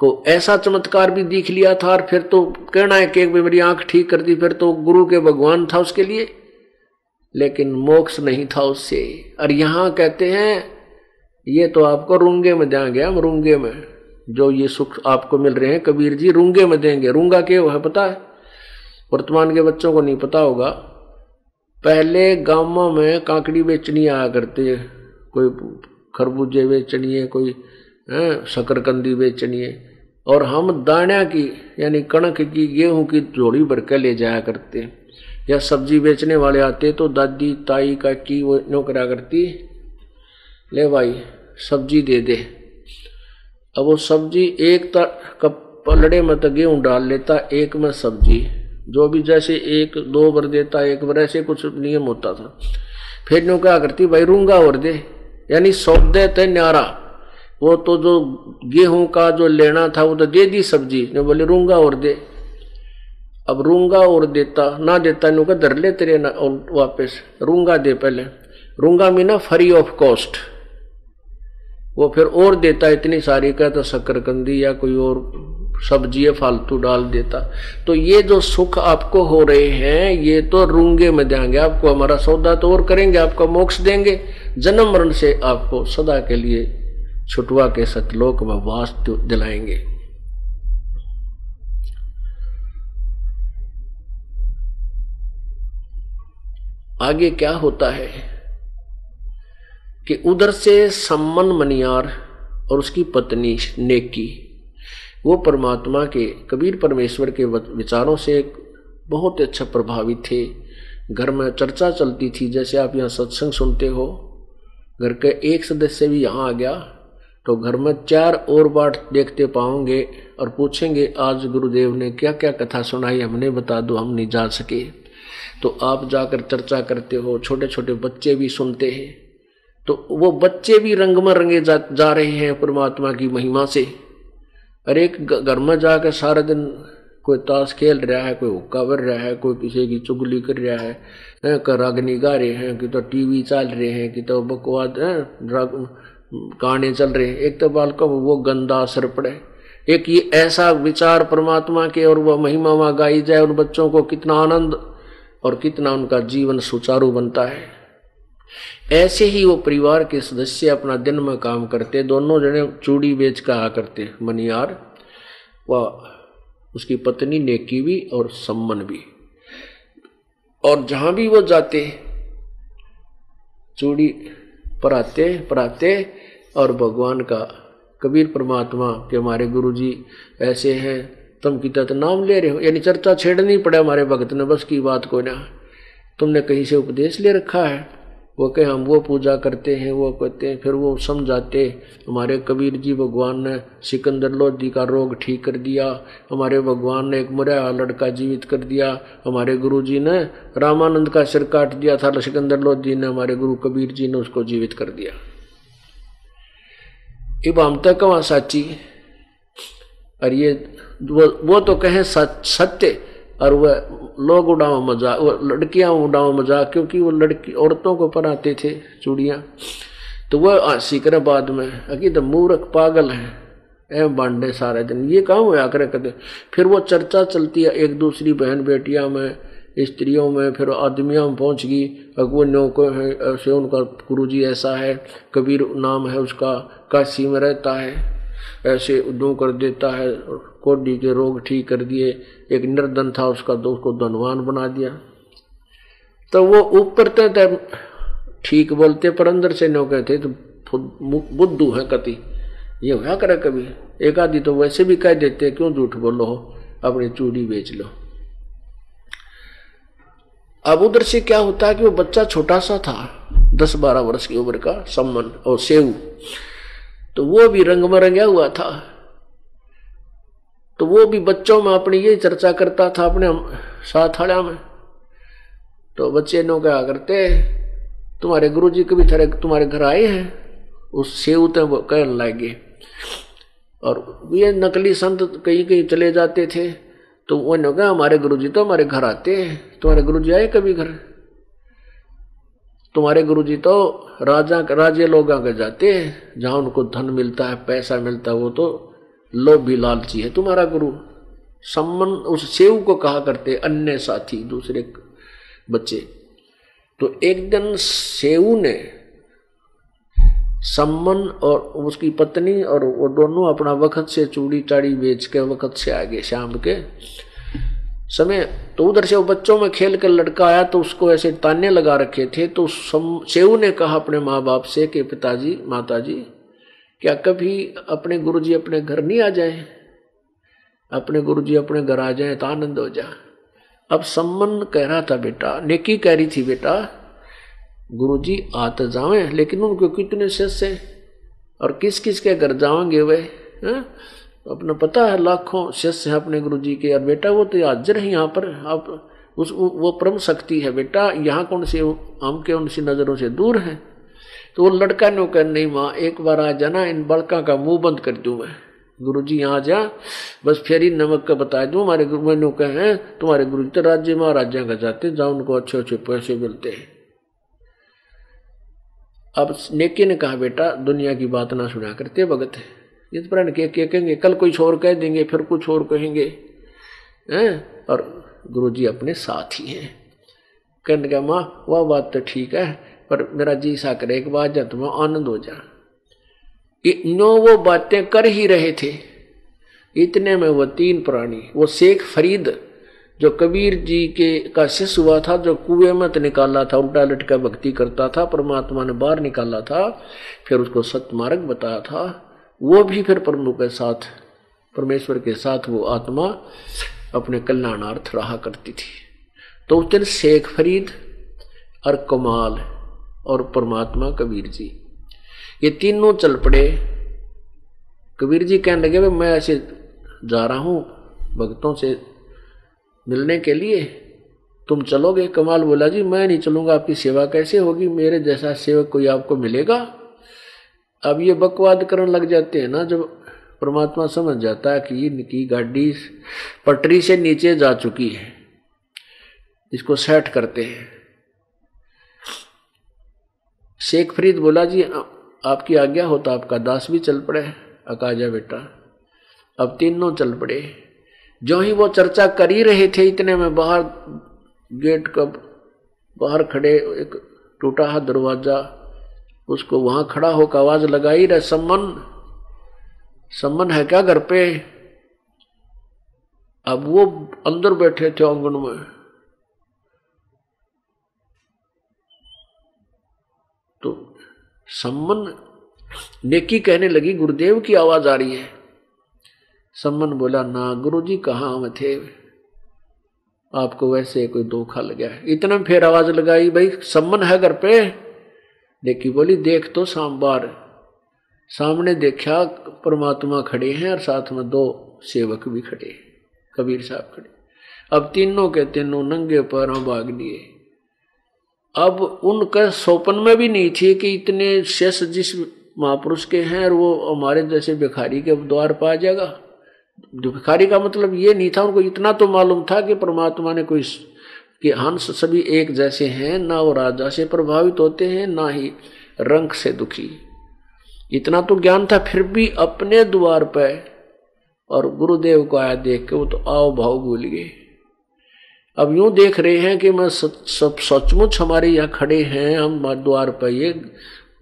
को ऐसा चमत्कार भी दिख लिया था और फिर तो कहना है कि मेरी आँख ठीक कर दी, फिर तो गुरु के भगवान था उसके लिए, लेकिन मोक्ष नहीं था उससे। और यहाँ कहते हैं, ये तो आपको रूँगे में देंगे हम रूँगे में, जो ये सुख आपको मिल रहे हैं, कबीर जी रूँगे में देंगे। रूँगा के है पता है? वर्तमान के बच्चों को नहीं पता होगा। पहले गाँवों में कांकड़ी बेचनी आया करते कोई खरबूजे बेचनी है कोई शकरकंदी बेचनी है और हम दाण्या की, यानी कणक की, गेहूँ की जोड़ी भर के ले जाया करते या सब्ज़ी बेचने वाले आते तो दादी, ताई, काकी, वो नो करा करती, ले भाई, सब्ज़ी दे दे। अब वो सब्ज़ी एक कप पलड़े में तो गेहूँ डाल लेता, एक में सब्ज़ी। जो भी जैसे एक, दो बार देता, एक बार ऐसे कुछ नियम होता था। फिर नो क्या करती, भाई, रूँगा और दे। यानी सौदे थे न्यारा। वो तो जो गेहूँ का जो लेना था, वो तो दे दी सब्ज़ी। ने बोले, रूँगा और दे। अब रूँगा और देता, ना देता नु धर ले तेरे ना और वापस। रूँगा दे पहले। रूँगा में ना फ्री ऑफ़ कॉस्ट वो फिर और देता, इतनी सारी का तो शक्करकंदी या कोई और सब्ज़ी या फालतू डाल देता। तो ये जो सुख आपको हो रहे हैं, ये तो रूँगे में देंगे। आपको हमारा सौदा तो और करेंगे, आपका मोक्ष देंगे। जन्म मरण से आपको सदा के लिए छुटवा के सतलोक में वास दिलाएँगे। आगे क्या होता है कि उधर से सम्मन मनियार और उसकी पत्नी नेकी, वो परमात्मा के, कबीर परमेश्वर के विचारों से बहुत अच्छा प्रभावित थे। घर में चर्चा चलती थी, जैसे आप यहाँ सत्संग सुनते हो घर के एक सदस्य भी यहाँ आ गया तो घर में चार और बाट देखते पाओगे और पूछेंगे आज गुरुदेव ने क्या क्या कथा सुनाई हमने बता दो हम नहीं जा सके। तो आप जाकर चर्चा करते हो छोटे छोटे बच्चे भी सुनते हैं। तो वो बच्चे भी रंग में रंगे जा, जा रहे हैं परमात्मा की महिमा से। और एक घर में जाकर सारा दिन कोई ताश खेल रहा है कोई हुक्का भर रहा है कोई किसी की चुगली कर रहा है रागनी गा रहे हैं, कि तो टीवी चल रहे हैं, कि तो बकवाद गाने चल रहे हैं। एक तो बाल को वो गंदा असर पड़े। एक ये ऐसा विचार परमात्मा के और वह महिमा वहाँ गाई जाए, उन बच्चों को कितना आनंद और कितना उनका जीवन सुचारू बनता है। ऐसे ही वो परिवार के सदस्य अपना दिन में काम करते, दोनों जने चूड़ी बेच कर आ करते मनियार व उसकी पत्नी नेकी भी और सम्मन भी। और जहाँ भी वो जाते चूड़ी पराते पराते, और भगवान का, कबीर परमात्मा के हमारे गुरु जी ऐसे हैं, तुम की तो नाम ले रहे हो, यानी चर्चा छेड़नी पड़े हमारे भगत ने, बस की बात को ना, तुमने कहीं से उपदेश ले रखा है? वो कहे हम वो पूजा करते हैं वो कहते हैं फिर वो समझाते हमारे कबीर जी भगवान ने सिकंदर लोधी का रोग ठीक कर दिया हमारे भगवान ने एक मुरया लड़का जीवित कर दिया हमारे गुरु जी ने रामानंद का सिर काट दिया था सिकंदर लोधी ने हमारे गुरु कबीर जी ने उसको जीवित कर दिया. इब हम तक वहाँ साची और ये वो, वो तो कहें सत्य और वह लोग उड़ाओ मज़ाक वो लड़कियाँ उड़ाओ मज़ाक, क्योंकि वो लड़की, औरतों को पहनाते थे चूड़ियाँ। तो वह हँसी करे बाद में अकी तो मूर्ख पागल है। एम बांडे सारे दिन। ये काम हुआ करे कहते फिर वो चर्चा चलती है, एक दूसरी बहन बेटियाँ में, स्त्रियों में, फिर आदमियों में पहुँच गई। अगवन्यों को है, ऐसे उनका गुरु जी ऐसा है, कबीर नाम है उसका, काशी में रहता है। ऐसे दो कर देता है, कोडी के रोग ठीक कर दिए, एक निर्धन था उसका तो उसको धनवान बना दिया। तो वो ऊपर तो ठीक बोलते, पर अंदर से नो कहते तो बुद्धू है कति। ये होया करे कभी? एक आदि तो वैसे भी कह देते, क्यों झूठ बोलो? हो अपनी चूड़ी बेच लो। अब उधर से क्या होता है कि वो बच्चा छोटा सा था, दस बारह वर्ष की उम्र का, सम्मन और सेव तो वो भी रंग में हुआ था। तो वो भी बच्चों में अपनी यही चर्चा करता था अपने साथ में। तो बच्चे नो क्या करते, तुम्हारे गुरु जी कभी थरे तुम्हारे घर आए हैं, उस सेव तो कहने लगे। और ये नकली संत कहीं कहीं चले जाते थे तो वो ने कहा, हमारे गुरु जी तो हमारे घर आते हैं, तुम्हारे गुरु जी आए कभी घर? तुम्हारे गुरु जी तो राजा, राजे लोग आगे जाते हैं, जहाँ उनको धन मिलता है, पैसा मिलता है, वो तो लोभी लालची है। तुम्हारा गुरु सम्मन, उस सेव को कहा करते अन्य साथी, दूसरे बच्चे। तो एक दिन सेव ने सम्मन और उसकी पत्नी और वो दोनों अपना वक्त से चूड़ी चाड़ी बेच के वक्त से आगे शाम के समय तो उधर से वो बच्चों में खेल कर लड़का आया तो उसको ऐसे ताने लगा रखे थे तो सेव ने कहा अपने माँ बाप से कि पिताजी, माताजी, क्या कभी अपने गुरुजी अपने घर नहीं आ जाए अपने गुरुजी अपने घर आ जाए तो आनंद हो जाए अब सम्मन कह रहा था, बेटा, नेकी कह रही थी, बेटा, गुरुजी आ तो जावे, लेकिन उनको कितने शिष्य और किस किस के घर जाओगे वे, है? अपना पता है, लाखों शिष्य हैं अपने गुरु जी के, और बेटा वो तो हाजिर है यहाँ पर। आप उस वो परम शक्ति है बेटा। यहाँ कौन से हम के उनसी नज़रों से दूर है? तो वो लड़का ने कह, नहीं माँ, एक बार आ जाना, इन बड़का का मुँह बंद कर दूँ मैं। गुरु जी यहाँ जा, बस फिर ही नमक का बता दूँ। हमारे गुरु, मैंने कहे तुम्हारे गुरु जी तो राज्य महाराजा का जाते जाओ, उनको अच्छे अच्छे पैसे मिलते हैं। अब नेके ने कहा, बेटा, दुनिया की बात ना सुना करते, भगत ये तो प्रण के कहेंगे कल कोई छोर कह देंगे, फिर कुछ और कहेंगे। हैं? और गुरु जी अपने साथ ही हैं। कहने का माँ, वह बात तो ठीक है, पर मेरा जी सा करे, एक बात जा तुम्हें आनंद हो जा नो वो बातें कर ही रहे थे। इतने में वो तीन प्राणी, वो शेख फरीद, जो कबीर जी के का शिष्य हुआ था, जो कुएँ में तो निकाला था, उल्टा लटका भक्ति करता था, परमात्मा ने बाहर निकाला था, फिर उसको सतमार्ग बताया था। वो भी फिर प्रभु के साथ, परमेश्वर के साथ वो आत्मा अपने कल्याणार्थ रहा करती थी। तो उस दिन शेख फरीद और कमाल और परमात्मा कबीर जी, ये तीनों चल पड़े। कबीर जी कहने लगे, भाई, मैं ऐसे जा रहा हूँ भक्तों से मिलने के लिए। तुम चलोगे? कमाल बोला, जी, मैं नहीं चलूँगा। आपकी सेवा कैसे होगी? मेरे जैसा सेवक कोई आपको मिलेगा? अब ये बकवाद करने लग जाते हैं ना, जब परमात्मा समझ जाता है कि इनकी गाड़ी पटरी से नीचे जा चुकी है, इसको सेट करते हैं। शेख फरीद बोला, जी आपकी आज्ञा हो तो आपका दास भी चल पड़े, अकाजा बेटा। अब तीनों चल पड़े। जो ही वो चर्चा कर ही रहे थे इतने में, बाहर गेट का बाहर खड़े, एक टूटा हाथ दरवाज़ा उसको वहाँ खड़ा होकर आवाज़ लगाई, रहे सम्मन सम्मन है क्या घर पे? अब वो अंदर बैठे थे आँगन में। तो सम्मन नेकी कहने लगी, गुरुदेव की आवाज़ आ रही है। सम्मन बोला, ना गुरु जी कहाँ हम थे? आपको वैसे कोई धोखा लग गया इतना फिर आवाज़ लगाई, भाई, सम्मन है घर पे? नेकी बोली, देख तो बार। सामने देखा, परमात्मा खड़े हैं और साथ में दो सेवक भी खड़े कबीर साहब खड़े। अब तीनों के तीनों नंगे पैरों भाग लिए। अब उनका सोपन में भी नहीं थी कि इतने शेष जिस महापुरुष के हैं और वो हमारे जैसे भिखारी के द्वार पर आ जाएगा। भिखारी का मतलब ये नहीं था, उनको इतना तो मालूम था कि परमात्मा ने कोई कि हंस सभी एक जैसे हैं, ना वो राजा से प्रभावित होते हैं, ना ही रंग से दुखी। इतना तो ज्ञान था, फिर भी अपने द्वार पर और गुरुदेव को आया देख के वो तो आओ भाव भूल गए। अब यूँ देख रहे हैं कि मैं सब सचमुच हमारे यहाँ खड़े हैं, हम द्वार पर ये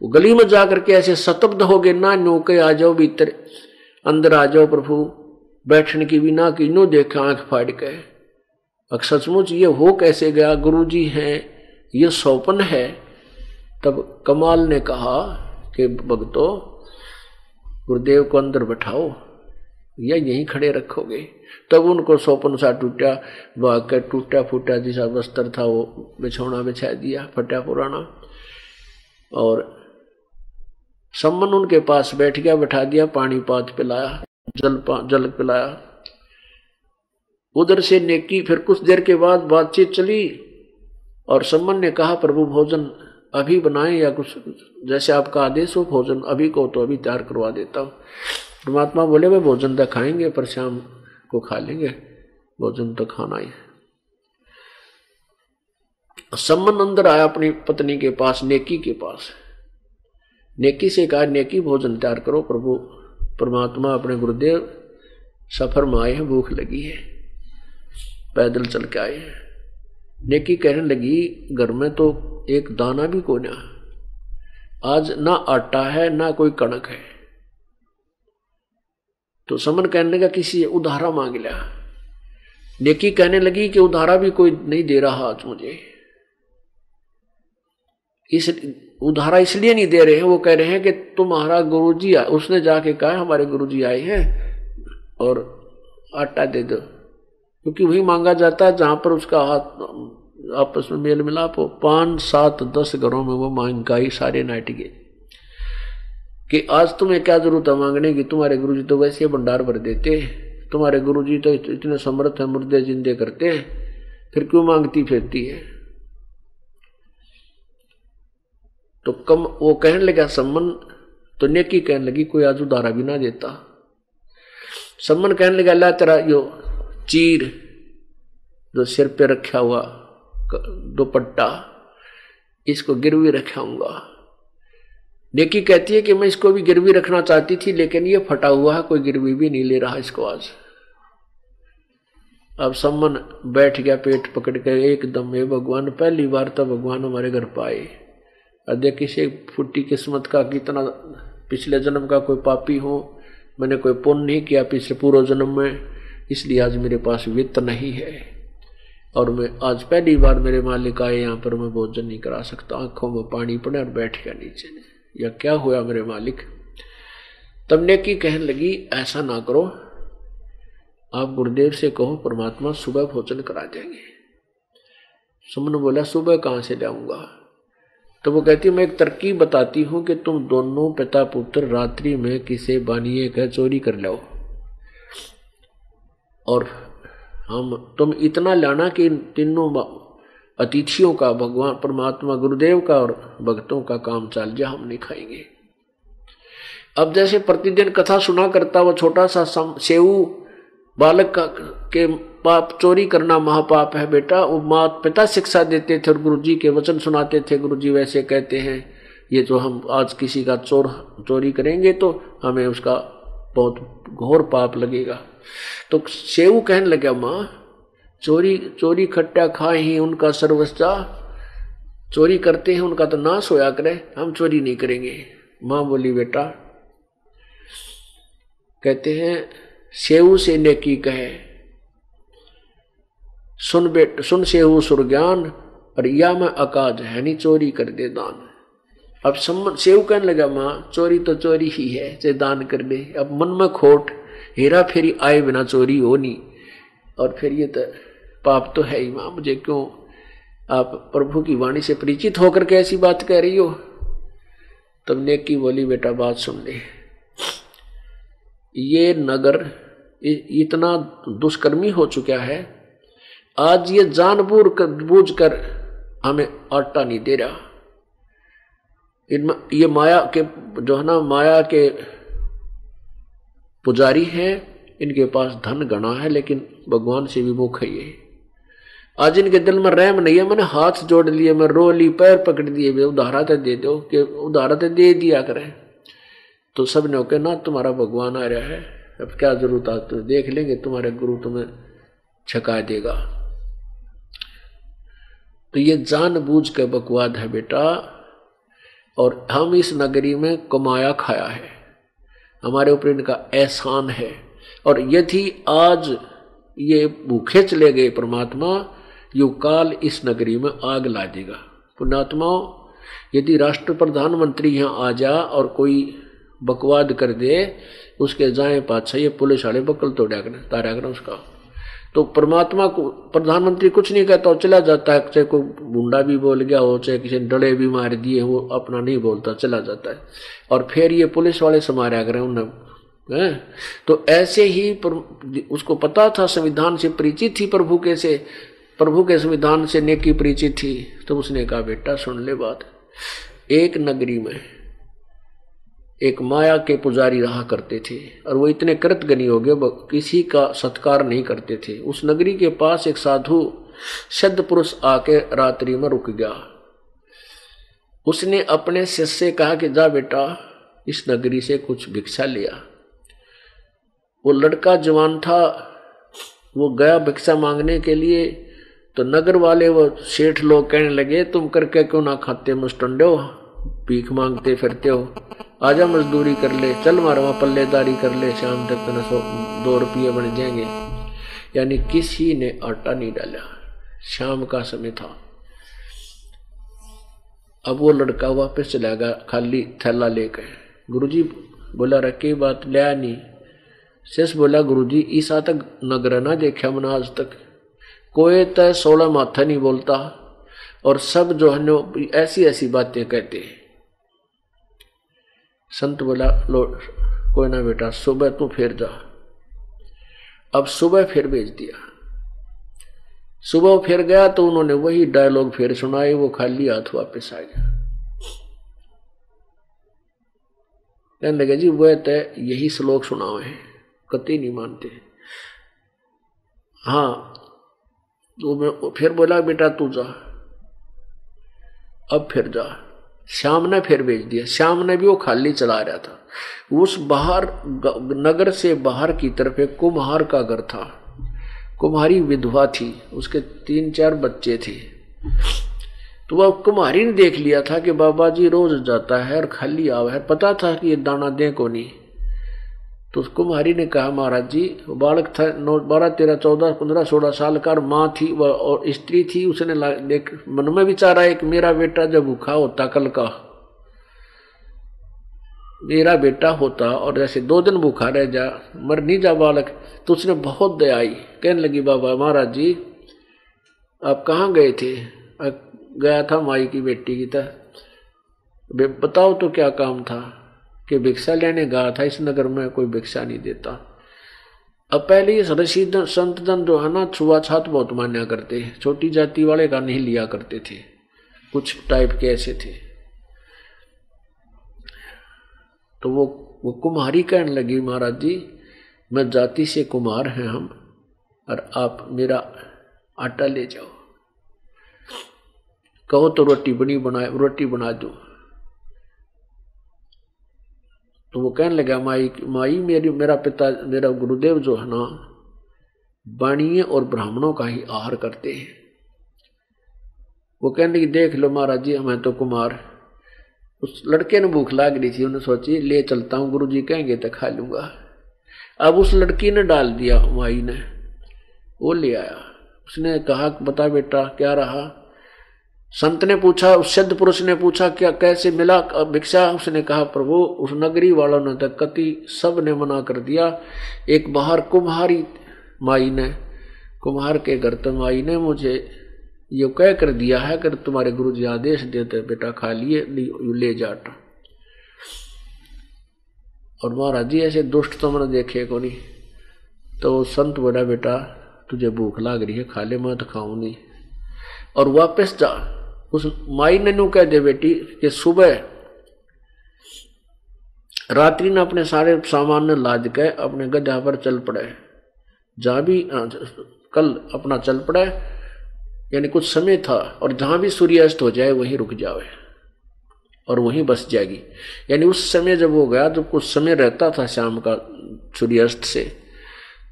गली में जाकर के ऐसे सतब्ध हो गए, ना नौके आ जाओ भीतर, अंदर आ जाओ प्रभु, बैठने की भी ना कि नो देखे आँख फाड़ के। अब सचमुच ये हो कैसे गया? गुरु जी हैं ये सौपन है। तब कमाल ने कहा कि भक्तो गुरुदेव को अंदर बैठाओ या यहीं खड़े रखोगे? तब उनको सोपन सा टूटा भाग कर टूटा फूटा जैसा वस्त्र था वो बिछौना बिछा दिया फटा पुराना। और सम्मन उनके पास बैठ गया बैठा दिया पानी पात पिलाया जल पा, जल पिलाया। उधर से नेकी, फिर कुछ देर के बाद बातचीत चली और सम्मन ने कहा, प्रभु, भोजन अभी बनाए या कुछ, जैसे आपका आदेश हो, भोजन अभी को तो अभी तैयार करवा देता हूँ। परमात्मा बोले भाई भोजन तो खाएँगे, पर शाम को खा लेंगे। भोजन तो खाना ही। सम्मन अंदर आया अपनी पत्नी के पास, नेकी के पास। नेकी से कहा, नेकी, भोजन तैयार करो, प्रभु, परमात्मा अपने गुरुदेव सफ़र में आए हैं, भूख लगी है। पैदल चल के आए नेकी कहने लगी, घर में तो एक दाना भी को ना आज ना आटा है, ना कोई कणक है। तो समन कहने लगा, किसी उधारा मांग लिया नेकी कहने लगी कि उधारा भी कोई नहीं दे रहा आज मुझे। इस, उधारा इसलिए नहीं दे रहे हैं, वो कह रहे हैं कि तुम्हारा गुरुजी उसने जाके कहा, हमारे गुरुजी आए हैं और आटा दे दो। क्योंकि वही मांगा जाता है जहाँ पर उसका हाथ, आपस में मेल मिलाप हो। पाँच, सात, दस घरों में वो महँगाई सारे नाट गए। कि आज तुम्हें क्या ज़रूरत है मांगने की? तुम्हारे गुरु जी तो वैसे ही भंडार भर देते तुम्हारे गुरु जी तो इतने समर्थ है, मुर्दे जिंदे करते हैं। फिर क्यों मांगती फिरती है? तो कम, वो कहने लगा, सम्मन तो नेकी कहने लगी, कोई आज उदारा भी ना देता। सम्मन कहने लगा अल्लाह तेरा यो चीर जो सिर पे रखा हुआ दुपट्टा, इसको गिरवी रखाऊँगा। नेकी कहती है कि मैं इसको भी गिरवी रखना चाहती थी, लेकिन ये फटा हुआ है, कोई गिरवी भी नहीं ले रहा इसको आज। अब सम्मन बैठ गया, पेट पकड़ के, एकदम ये भगवान, पहली बार तो भगवान हमारे घर पाए अदय किसी फुट्टी किस्मत का कितना, पिछले जन्म का कोई पापी हो, मैंने कोई पुण्य नहीं किया, पिछले पूर्व जन्म में इसलिए आज मेरे पास वित्त नहीं है। और मैं आज पहली बार मेरे मालिक आए, यहाँ पर मैं भोजन नहीं करा सकता। आँखों में पानी पड़े और बैठ गया नीचे। ने या क्या हुआ मेरे मालिक? तब ने की कहने लगी, ऐसा ना करो। आप गुरुदेव से कहो, परमात्मा सुबह भोजन करा देंगे। सुमन बोला, सुबह कहाँ से लाऊँगा? तो वो कहती, मैं एक तरकीब बताती हूँ कि तुम दोनों पिता पुत्र रात्रि में किसे बानिए कह चोरी कर लो। और हम तुम इतना लाना कि इन तीनों अतिथियों का भगवान परमात्मा गुरुदेव का और भक्तों का काम चाल जा हम नहीं खाएँगे। अब जैसे प्रतिदिन कथा सुना करता वो छोटा सा सम, सेऊ बालक का के पाप चोरी करना महापाप है बेटा वो मात पिता शिक्षा देते थे और गुरु जी के वचन सुनाते थे गुरु जी वैसे कहते हैं ये तो हम आज किसी का चोर चोरी करेंगे तो हमें उसका बहुत घोर पाप लगेगा। तो सेऊ कहने लगे, माँ, चोरी चोरी खट्टा खाए ही उनका सर्वस्ता, चोरी करते हैं उनका तो नाश होया करे, हम चोरी नहीं करेंगे। माँ बोली, बेटा, कहते हैं, सेऊ से नेकी कहे, सुन बेट, सुन सेऊ सुरज्ञान और या मैं अकाज है नहीं, चोरी कर दे दान। अब सेव कहने लगा, माँ, चोरी तो चोरी ही है चाहे दान कर दे। अब मन में खोट हेरा फेरी आए बिना चोरी हो नहीं और फिर ये तो पाप तो है ही माँ, मुझे क्यों? आप प्रभु की वाणी से परिचित होकर के ऐसी बात कह रही हो? तब नेकी बोली, बेटा, बात सुन ले। ये नगर इतना दुष्कर्मी हो चुका है। आज ये जानबूझ कर बूझ कर हमें आटा नहीं दे रहा। ये माया के, जो है ना, माया के पुजारी हैं, इनके पास धन गणा है, लेकिन भगवान से विमुख है ये। आज इनके दिल में रहम नहीं है, मैंने हाथ जोड़ लिए, मैं रो ली, पैर पकड़ दिए उधारा तो दे दो, कि उधारा तो दे दिया करें। तो सबने ओके ना, तुम्हारा भगवान आ रहा है, अब क्या ज़रूरत है? तो देख लेंगे, तुम्हारे गुरु तुम्हें छका देगा। तो ये जानबूझ के बकवाद है बेटा, और हम इस नगरी में कमाया खाया है। हमारे ऊपर इनका एहसान है। और यदि आज ये भूखे चले गए परमात्मा, यु काल इस नगरी में आग ला देगा। पुणात्माओं यदि राष्ट्र प्रधानमंत्री यहाँ आ जा और कोई बकवाद कर दे, उसके जाए पाशाह ये पुलिस वाले बकल तोड़ा कर तारा कर उसका। तो परमात्मा को, प्रधानमंत्री कुछ नहीं कहता चला जाता है। चाहे कोई गुंडा भी बोल गया हो, चाहे किसी ने डड़े भी मार दिए, वो अपना नहीं बोलता, चला जाता है। और फिर ये पुलिस वाले समारा करें उन्हें, है? तो ऐसे ही उसको पता था संविधान से परिचित थी प्रभु के से, प्रभु के संविधान से नेकी परिचित थी। तो उसने कहा, बेटा, सुन ले बात। एक नगरी में एक माया के पुजारी रहा करते थे और वो इतने कृतगनी हो गए किसी का सत्कार नहीं करते थे। उस नगरी के पास एक साधु सिद्ध पुरुष आके रात्रि में रुक गया। उसने अपने शिष्य से कहा कि, जा बेटा, इस नगरी से कुछ भिक्षा लिया। वो लड़का जवान था। वो गया भिक्षा मांगने के लिए। तो नगर वाले वो सेठ लोग कहने लगे, तुम करके क्यों ना खाते मुस्टंडे? भीख मांगते फिरते हो। आजा मजदूरी कर ले, चल मारवा पल्लेदारी कर ले, शाम तक तेना सौ दो रुपये बन जाएँगे। यानी किसी ने आटा नहीं डाला, शाम का समय था। अब वो लड़का वापस चला गया, खाली थैला लेकर। गुरुजी बोला, रखी बात लिया नहीं शेष बोला, गुरुजी, ईसा तक नगर ना देखा मैंने आज तक। कोई तो सोलह माथा नहीं बोलता। और सब जो है ऐसी ऐसी बातें कहते हैं। संत बोला, लो, कोई ना बेटा, सुबह तू फिर जा। अब सुबह फिर भेज दिया। सुबह फिर गया तो उन्होंने वही डायलॉग फिर सुनाए वो खाली हाथ वापस आ गया। कहने लगे, जी, वह तय यही श्लोक सुनाओ है, कति नहीं मानते हाँ तो मैं फिर बोला, बेटा, तू जा। अब फिर जा। श्याम ने फिर भेज दिया। श्याम ने भी वो खाली चला रहा था। उस बाहर, नगर से बाहर की तरफ़ एक कुम्हार का घर था। कुम्हारी विधवा थी। उसके तीन चार बच्चे थे। तो वह कुम्हारी ने देख लिया था कि बाबा जी रोज जाता है और खाली आवा है। पता था कि ये दाना दे को नहीं तो कुम्हारी ने कहा, महाराज जी, बालक था, नौ, बारह, तेरह, चौदह, पंद्रह, सोलह साल का माँ थी वह और स्त्री थी, उसने देख, मन में विचारा है कि मेरा बेटा जब भूखा होता कल का, मेरा बेटा होता और जैसे दो दिन भूखा रह जा, मर नहीं जा बालक तो उसने बहुत दया आई। कहने लगी, बाबा, महाराज जी, आप कहाँ गए थे? गया था माई की बेटी की तरह। बताओ तो क्या काम था? कि भिक्षा लेने गया था, इस नगर में कोई भिक्षा नहीं देता। अब पहले ये ऋषि संत जन जो है ना छुआछात बहुत मान्या करते छोटी जाति वाले का नहीं लिया करते थे। कुछ टाइप के ऐसे थे। तो वो वो कुम्हारी कहने लगी, महाराज जी, मैं जाति से कुमार हैं हम, और आप मेरा आटा ले जाओ। कहो तो रोटी बनी, बनाए, रोटी बना दो। तो वो कहने लगा, माई माई मेरी, मेरा पिता, मेरा गुरुदेव जो है ना, बाणीय और ब्राह्मणों का ही आहार करते हैं। वो कहने की देख लो महाराज जी हमें तो कुमार। उस लड़के ने भूख लाग रही थी उन्हें सोची, ले चलता हूँ गुरु जी कहेंगे तो खा लूँगा। अब उस लड़की ने डाल दिया, माई ने, वो ले आया। उसने कहा, बता बेटा, क्या रहा? संत ने पूछा, उस सिद्ध पुरुष ने पूछा, क्या कैसे मिला? भिक्षा? उसने कहा, प्रभु, उस नगरी वालों ने तक कति सबने मना कर दिया। एक बाहर कुम्हारी माई ने, कुम्हार के घर तो माई ने मुझे ये कह कर दिया है कि तुम्हारे गुरु जी आदेश देते, बेटा खा लिए ले जाट और महाराज जी, ऐसे दुष्ट तो मैंने देखे को नहीं। तो संत बोला, बेटा, तुझे भूख लाग रही है, खा ले, मैं तो खाऊं नहीं। और वापस जा उस माई ने कह दे, बेटी, कि सुबह रात्रि ने अपने सारे सामान ने लाद के अपने गधा पर चल पड़े। जहाँ भी कल अपना चल पड़े, यानी कुछ समय था, और जहाँ भी सूर्यास्त हो जाए, वहीं रुक जावे, और वहीं बस जाएगी। यानी उस समय जब वो गया जब कुछ समय रहता था शाम का सूर्यास्त से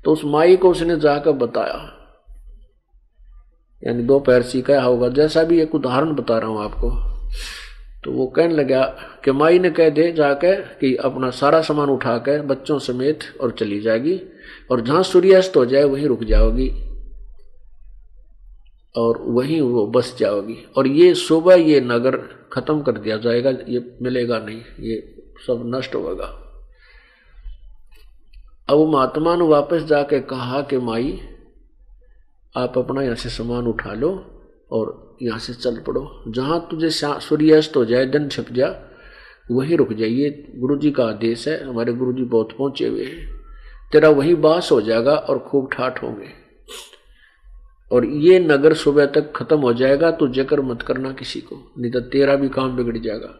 तो उस माई को उसने जाकर बताया यानी दो पैर सीखा होगा। जैसा भी एक उदाहरण बता रहा हूँ आपको। तो वो कहने लगा कि माई ने कह दे जाकर कि अपना सारा सामान उठा कर बच्चों समेत और चली जाएगी और जहाँ सूर्यास्त हो जाए वहीं रुक जाओगी और वहीं वो बस जाओगी। और ये सुबह ये नगर खत्म कर दिया जाएगा। ये मिलेगा नहीं। ये सब नष्ट होगा। अब महात्मा ने वापस जाके कहा कि माई आप अपना यहाँ से सामान उठा लो और यहाँ से चल पड़ो। जहाँ तुझे सूर्यास्त हो जाए दिन छिप जा, वहीं रुक जाइए गुरु जी का आदेश है, हमारे गुरु जी बहुत पहुँचे हुए हैं। तेरा वही बास हो जाएगा और खूब ठाठ होंगे। और ये नगर सुबह तक खत्म हो जाएगा तो जकर मत करना किसी को, नहीं तो तेरा भी काम बिगड़ जाएगा।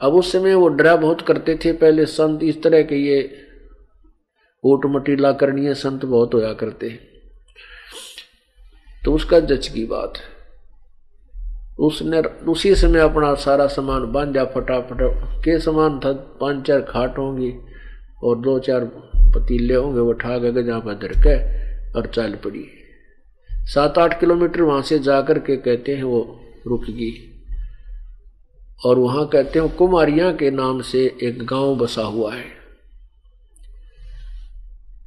अब उस समय वो डरा बहुत करते थे, पहले संत इस तरह के ये ऊट मटीला करनी है, संत बहुत होया करते हैं। तो उसका जच की बात है। उसने उसी समय अपना सारा सामान बांधा फटाफट। के सामान था? पाँच चार खाट होंगी और दो चार पतीले होंगे, वो ठा गए जहाँ पर धर के और चल पड़ी। सात आठ किलोमीटर वहाँ से जाकर के कहते हैं वो रुक गई। और वहाँ कहते हैं, कुमारिया के नाम से एक गाँव बसा हुआ है।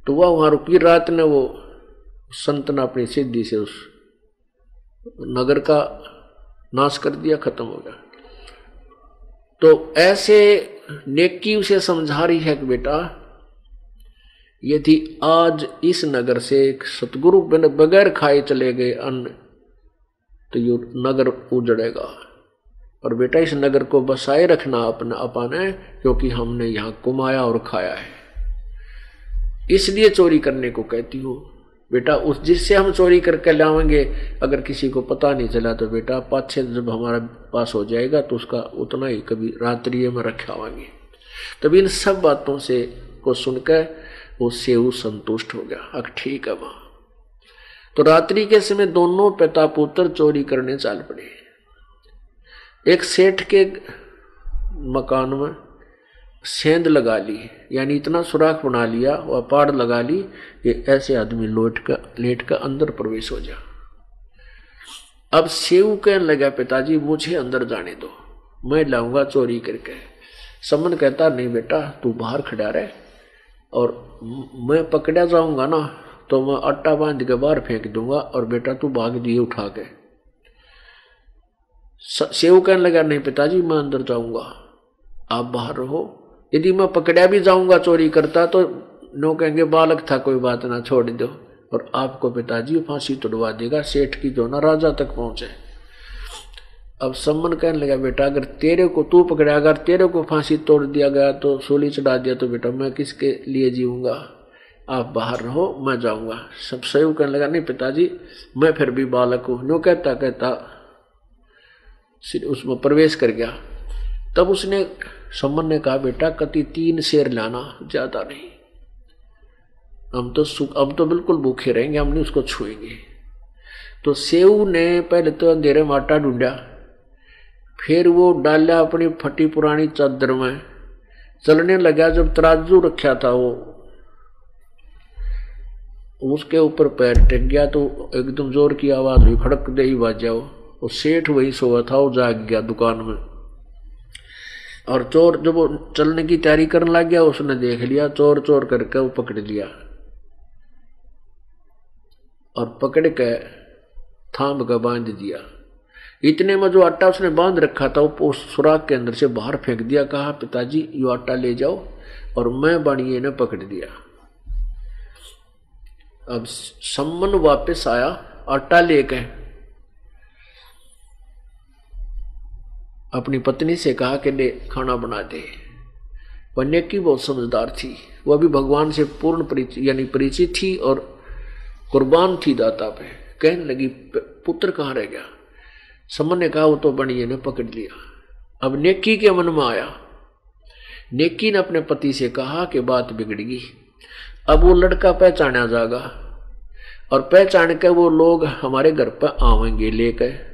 तो वह वहाँ रुकी। रात ने वो संत ने अपनी सिद्धि से उस नगर का नाश कर दिया, खत्म हो गया। तो ऐसे नेकी उसे समझा रही है कि बेटा, यदि आज इस नगर से सतगुरु बिन बगैर खाए चले गए अन्न तो ये नगर उजड़ेगा। और बेटा, इस नगर को बसाए रखना अपना अपाने क्योंकि हमने यहाँ कुमाया और खाया है। इसलिए चोरी करने को कहती हूँ बेटा, उस जिससे हम चोरी करके लाएँगे, अगर किसी को पता नहीं चला तो बेटा पाछे जब हमारा पास हो जाएगा तो उसका उतना ही कभी रात्रि में रखावाएँगे तब इन सब बातों से को सुनकर वो सेव संतुष्ट हो गया। अब ठीक है माँ तो रात्रि के समय दोनों पिता पुत्र चोरी करने चल पड़े। एक सेठ के मकान में सेंध लगा ली, यानी इतना सुराख बना लिया वह पाड़ लगा ली कि ऐसे आदमी लोट का, लेट का अंदर प्रवेश हो जा। अब सेव कहने लगा, पिताजी, मुझे अंदर जाने दो। मैं लाऊँगा चोरी करके। समन कहता, नहीं बेटा, तू बाहर खड़ा रहे और मैं पकड़ा जाऊँगा ना तो मैं आटा बाँध के बाहर फेंक दूँगा और बेटा, तू भाग दिए उठा के। सेव कहने लगा, नहीं पिताजी, मैं अंदर जाऊँगा। आप बाहर रहो यदि मैं पकड़ा भी जाऊँगा चोरी करता तो नो कहेंगे, बालक था, कोई बात ना, छोड़ दो। और आपको पिताजी फांसी तुड़वा देगा, सेठ की जो ना राजा तक पहुँचे। अब सम्मन कहने लगा, बेटा, अगर तेरे को तू पकड़ा, अगर तेरे को फांसी तोड़ दिया गया तो सूली चढ़ा दिया तो बेटा, मैं किसके लिए जीऊँगा? आप बाहर रहो, मैं जाऊँगा। सब सही कहने लगा, नहीं पिताजी, मैं फिर भी बालक हूँ। नो कहता कहता उसमें प्रवेश कर गया। तब उसने सम्मन ने कहा, बेटा, कति तीन शेर लाना, ज़्यादा नहीं। हम तो सुख, हम तो बिल्कुल भूखे रहेंगे, हम नहीं उसको छुएँगे। तो सेव ने पहले तो अंधेरे में आटा ढूंढा, फिर वो डाला अपनी फटी पुरानी चादर में। चलने लगा जब तराजू रखा था वो। उसके ऊपर पैर टेक गया तो एकदम ज़ोर की आवाज़ हुई खड़क दे, ही बाज जाओ वो सेठ वही सोया था, वो जाग गया दुकान में। और चोर जब वो चलने की तैयारी करने लग गया, उसने देख लिया, चोर चोर करके वो पकड़ लिया। और पकड़ के थाम का बाँध दिया। इतने में जो आटा उसने बाँध रखा था, वो सुराग के अंदर से बाहर फेंक दिया। कहा, पिताजी, यो आटा ले जाओ। और मैं बाणिए ने पकड़ दिया। अब सम्मन वापस आया, आटा लेके अपनी पत्नी से कहा कि दे खाना बना दे। वन्य की बहुत समझदार थी। वह भी भगवान से पूर्ण परिचित यानी परिचित थी और कुर्बान थी दाता पे। कहने लगी पुत्र कहाँ रह गया? समन ने कहा, वो तो बनिए ने पकड़ लिया। अब नेकी के मन में आया। नेकी ने अपने पति से कहा कि बात बिगड़गी अब वो लड़का पहचाना जाएगा और पहचान के वो लोग हमारे घर पर आवेंगे लेकर।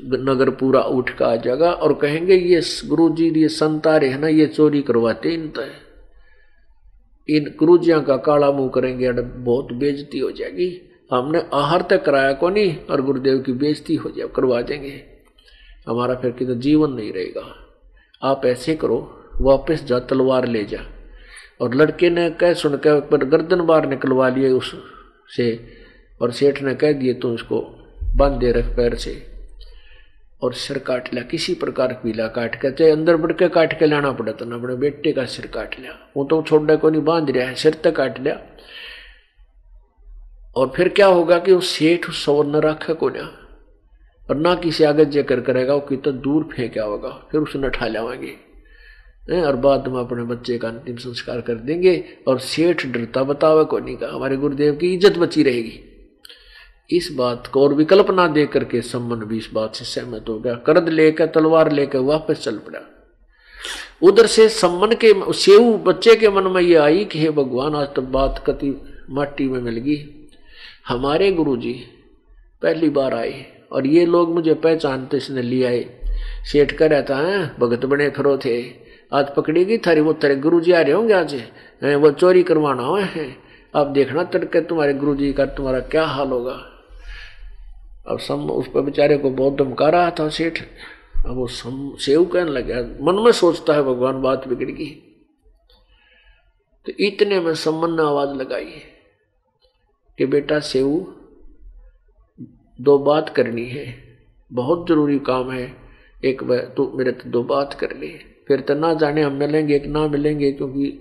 नगर पूरा उठ का जाएगा और कहेंगे, ये गुरु जी ये संतारे है ना, ये चोरी करवाते इन तो इन गुरुजिया का काला मुँह करेंगे बहुत बेजती हो जाएगी। हमने आहार तक कराया को नहीं, और गुरुदेव की बेजती हो जाए, करवा देंगे। हमारा फिर कितना जीवन नहीं रहेगा। आप ऐसे करो, वापस जा तलवार ले जा। और लड़के ने कह सुनकर पर गर्दन बार निकलवा लिए उस से, और सेठ ने कह दिए तो उसको बाँध दे रख पैर से। और सिर काट लिया, किसी प्रकार पीला काट के, चाहे अंदर बढ़ के काट के लाना पड़ा था ना अपने बेटे का सिर काट लिया। वो तो छोड़ने को नहीं बाँध रहा है, सिर तक काट लिया। और फिर क्या होगा कि वो सेठ उस सवर न रखा को ना, और ना किसी आगे जेकर करेगा, वो कितना दूर फेंका होगा, फिर उसने ठा लावाएँगे और बाद में अपने बच्चे का अंतिम संस्कार कर देंगे, और सेठ डरता बतावे को नहीं का हमारे गुरुदेव की इज़्ज़त बची रहेगी। इस बात को और विकल्प ना दे करके सम्मन भी इस बात से सहमत हो गया। करद लेकर, तलवार लेकर वापस चल पड़ा। उधर से सम्मन के सेव बच्चे के मन में ये आई कि हे भगवान, आज तक बात कति माटी में मिल गई। हमारे गुरु जी पहली बार आए और ये लोग मुझे पहचानते इसने ले आए। सेठ कर रहता है, भगत बने फिरो थे। आज पकड़ी गई थारी, वो तेरे गुरु जी आ रहे होंगे आज? वो चोरी करवाना है। आप देखना तड़के तुम्हारे गुरु जी का तुम्हारा क्या हाल होगा? अब सम उस पर बेचारे को बहुत धमका रहा था सेठ। अब वो सम सेव कहने लगे, मन में सोचता है भगवान बात बिगड़ गई। तो इतने में सम्मन ने आवाज़ लगाई कि बेटा सेव, दो बात करनी है, बहुत ज़रूरी काम है। एक तू मेरे तो दो बात कर ले। फिर तो ना जाने हम मिलेंगे, एक ना मिलेंगे, क्योंकि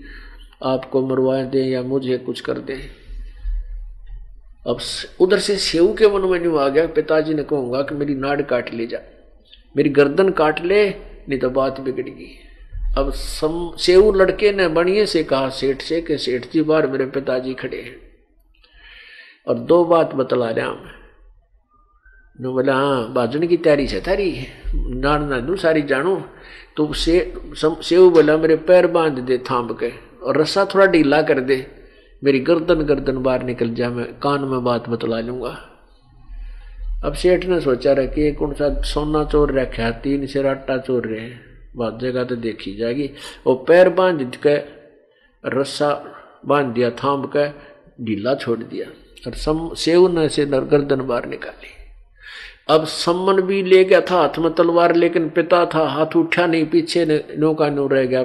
आपको मरवा दें या मुझे कुछ कर दें। अब उधर से सेव के मन में आ गया। पिताजी ने कहूँगा कि मेरी नाड़ काट ले जा। मेरी गर्दन काट ले, नहीं तो बात बिगड़ गई। अब सम, सेऊ लड़के ने बनिए से कहा, सेठ से कि सेठ जी बार मेरे पिताजी खड़े हैं। और दो बात बतला रहा मैं। बोला हाँ बाजन की तैयारी से थारी नान ना दू, सारी जानो? तो से सेऊ बोला, मेरे पैर बाँध दे, थाम के, और रस्सा थोड़ा ढीला कर दे। मेरी गर्दन गर्दन बाहर निकल जा, मैं कान में बात बतला लूँगा। अब सेठ ने सोचा रहा कि कौन सा सोना चोर रखा तीन से आटा चोर रहे हैं। बात जगह तो देखी जाएगी। वो पैर बाँध के रस्सा बाँध दिया, थाम के ढीला छोड़ दिया और सम, सेव ने से गर्दन बाहर निकाली। अब सम्मन भी ले गया था, हाथ में तलवार, लेकिन पिता था, हाथ उठा नहीं, पीछे ने, नौका नो रह गया।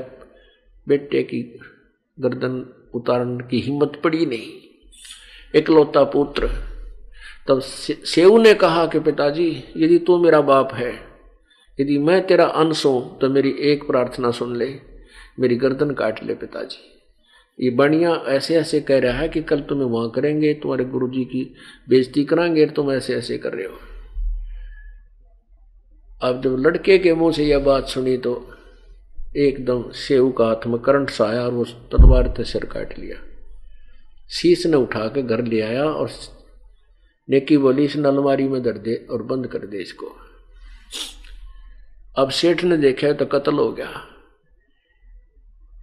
बेटे की गर्दन उतारने की हिम्मत पड़ी नहीं। इकलौता पुत्र, तब सेऊ ने कहा कि पिताजी, यदि तू मेरा बाप है, यदि मैं तेरा अंश हूँ तो मेरी एक प्रार्थना सुन ले, मेरी गर्दन काट ले पिताजी। ये बढ़िया ऐसे ऐसे कह रहा है कि कल तुम्हें वहाँ करेंगे, तुम्हारे गुरु जी की बेजती कराएँगे तुम ऐसे ऐसे कर रहे हो। अब जब लड़के के मुँह से यह बात सुनी तो एकदम सेव का हाथ में करंट सा आया और वो तलवार से सिर काट लिया। शीश ने उठा के घर ले आया और नेकी बोली, इस अलमारी में धर दे और बंद कर दे इसको। अब सेठ ने देखा तो कत्ल हो गया।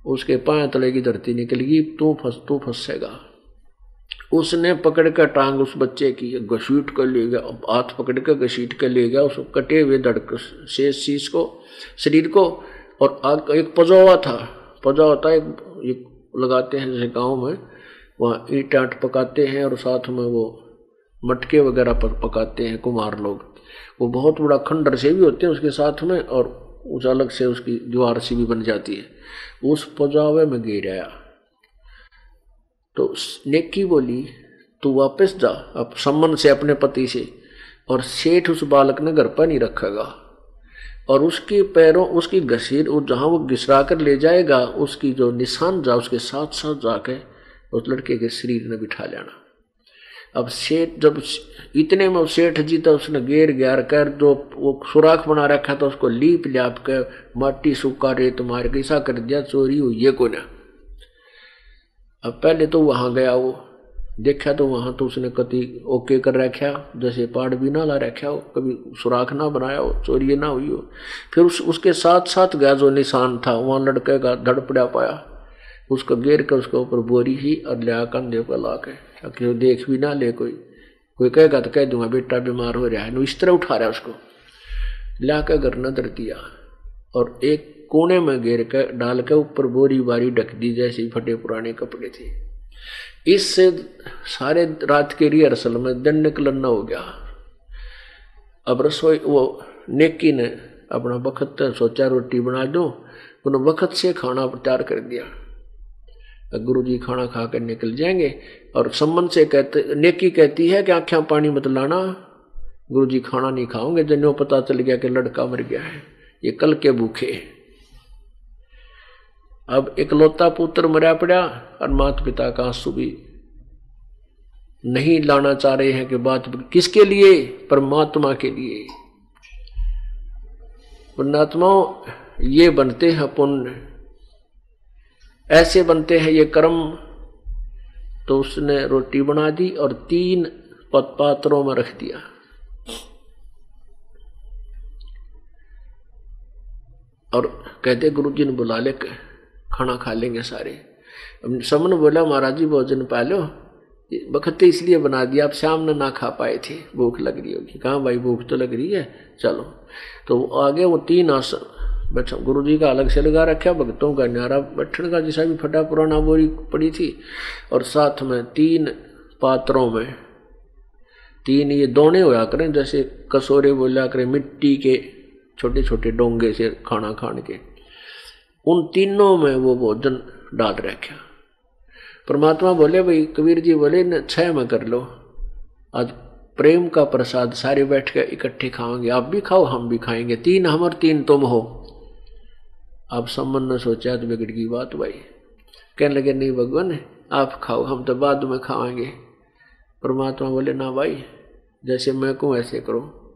उसके पाए तले की धरती निकल गई, तू फंस, तू फंसेगा। उसने पकड़ कर टांग उस बच्चे की, घसीट कर ले गया हाथ पकड़ कर घसीट कर ले गया, उस कटे हुए धड़क शेष शीश को, शरीर को और आग एक पजौवा था। पजौवा था एक, एक लगाते हैं जैसे गाँव में वहाँ ईट आट पकाते हैं और साथ में वो मटके वगैरह पर पकाते हैं कुमार लोग। वो बहुत बड़ा खंडर से भी होते हैं उसके साथ में और उस अलग से उसकी दीवार सी भी बन जाती है। उस पजावे में गिर आया। तो नेकी बोली तू वापस जा अब सम्मन से अपने पति से और सेठ उस बालक ने घर पर नहीं रखेगा। और उसके पैरों, उसकी घसीर जहाँ वो घिसरा कर ले जाएगा, उसकी जो निशान जा, उसके साथ साथ जाके उस लड़के के शरीर ने बिठा लेना। अब सेठ, जब इतने में सेठ जी था उसने गेर ग्यार कर, जो वो सुराख बना रखा था, उसको लीप ल्याप कर, माटी सूखा रेत मार के ऐसा कर दिया, चोरी हुई, ये को ना। अब पहले तो वहाँ गया वो। देखा तो वहाँ तो उसने कति ओके कर रखा, जैसे पाड़ भी ना ला रखा हो, कभी सुराख ना बनाया हो, चोरी ना हुई हो। फिर उस, उसके साथ साथ गया जो निशान था, वहाँ लड़के का धड़ पड़ा पाया। उसको गेर कर उसके ऊपर बोरी ही और लिया कंधे पर ला के ताकि देख भी ना ले कोई। कोई कहेगा तो कह दूँगा, बेटा बीमार हो रहा है इस तरह उठा रहा है उसको। ला कर घर न धर दिया और एक कोने में घेर कर डाल के ऊपर बोरी बारी ढक दी, जैसे फटे पुराने कपड़े थे। इससे सारे रात के रिहर्सल में दंड निकलना हो गया। अब रसोई, वो नेकी ने अपना वक्त सोचा, रोटी बना दो, उन्होंने वक्त से खाना तैयार कर दिया। गुरु जी खाना खा कर निकल जाएँगे और संबंध से कहते, नेकी कहती है कि आख्या पानी मत लाना गुरु जी खाना नहीं खाओगे जनो पता चल गया कि लड़का मर गया है, ये कल के भूखे अब इकलौता पुत्र मरा पड़ा और माता पिता का आँसू भी नहीं लाना चाह रहे हैं कि बात किसके लिए? परमात्मा के लिए। पुण्यात्मा ये बनते हैं पुण्य। ऐसे बनते हैं ये कर्म। तो उसने रोटी बना दी और तीन पात्रों में रख दिया। और कहते गुरु जी ने बुला ले खाना खा लेंगे सारे। समन बोला, महाराज जी, भोजन पा लो बखते इसलिए बना दिया, आप शाम ने ना खा पाए थे। भूख लग रही होगी। कहा, भाई, भूख तो लग रही है, चलो। तो आगे वो तीन आसन बैठा गुरु जी का अलग से लगा रखा, भक्तों का न्यारा बैठन का जैसा भी फटा पुराना बोरी पड़ी थी। और साथ में तीन पात्रों में, तीन ये दोने होया करें, जैसे कसोरे बोला करें, मिट्टी के छोटे छोटे डोंगे से खाना खाने के। उन तीनों में वो भोजन डाल रखा। परमात्मा बोले, भाई कबीर जी बोले, न, छह में कर लो। आज प्रेम का प्रसाद सारे बैठ के इकट्ठे खाओगे आप भी खाओ, हम भी खाएँगे। तीन हम और तीन तुम हो। अब सम्मन ने सोचा तो बिगड़ की बात भाई। कहने लगे, नहीं भगवान, आप खाओ, हम तो बाद में खाएँगे। परमात्मा बोले, ना भाई, जैसे मैं कहूँ, ऐसे करो।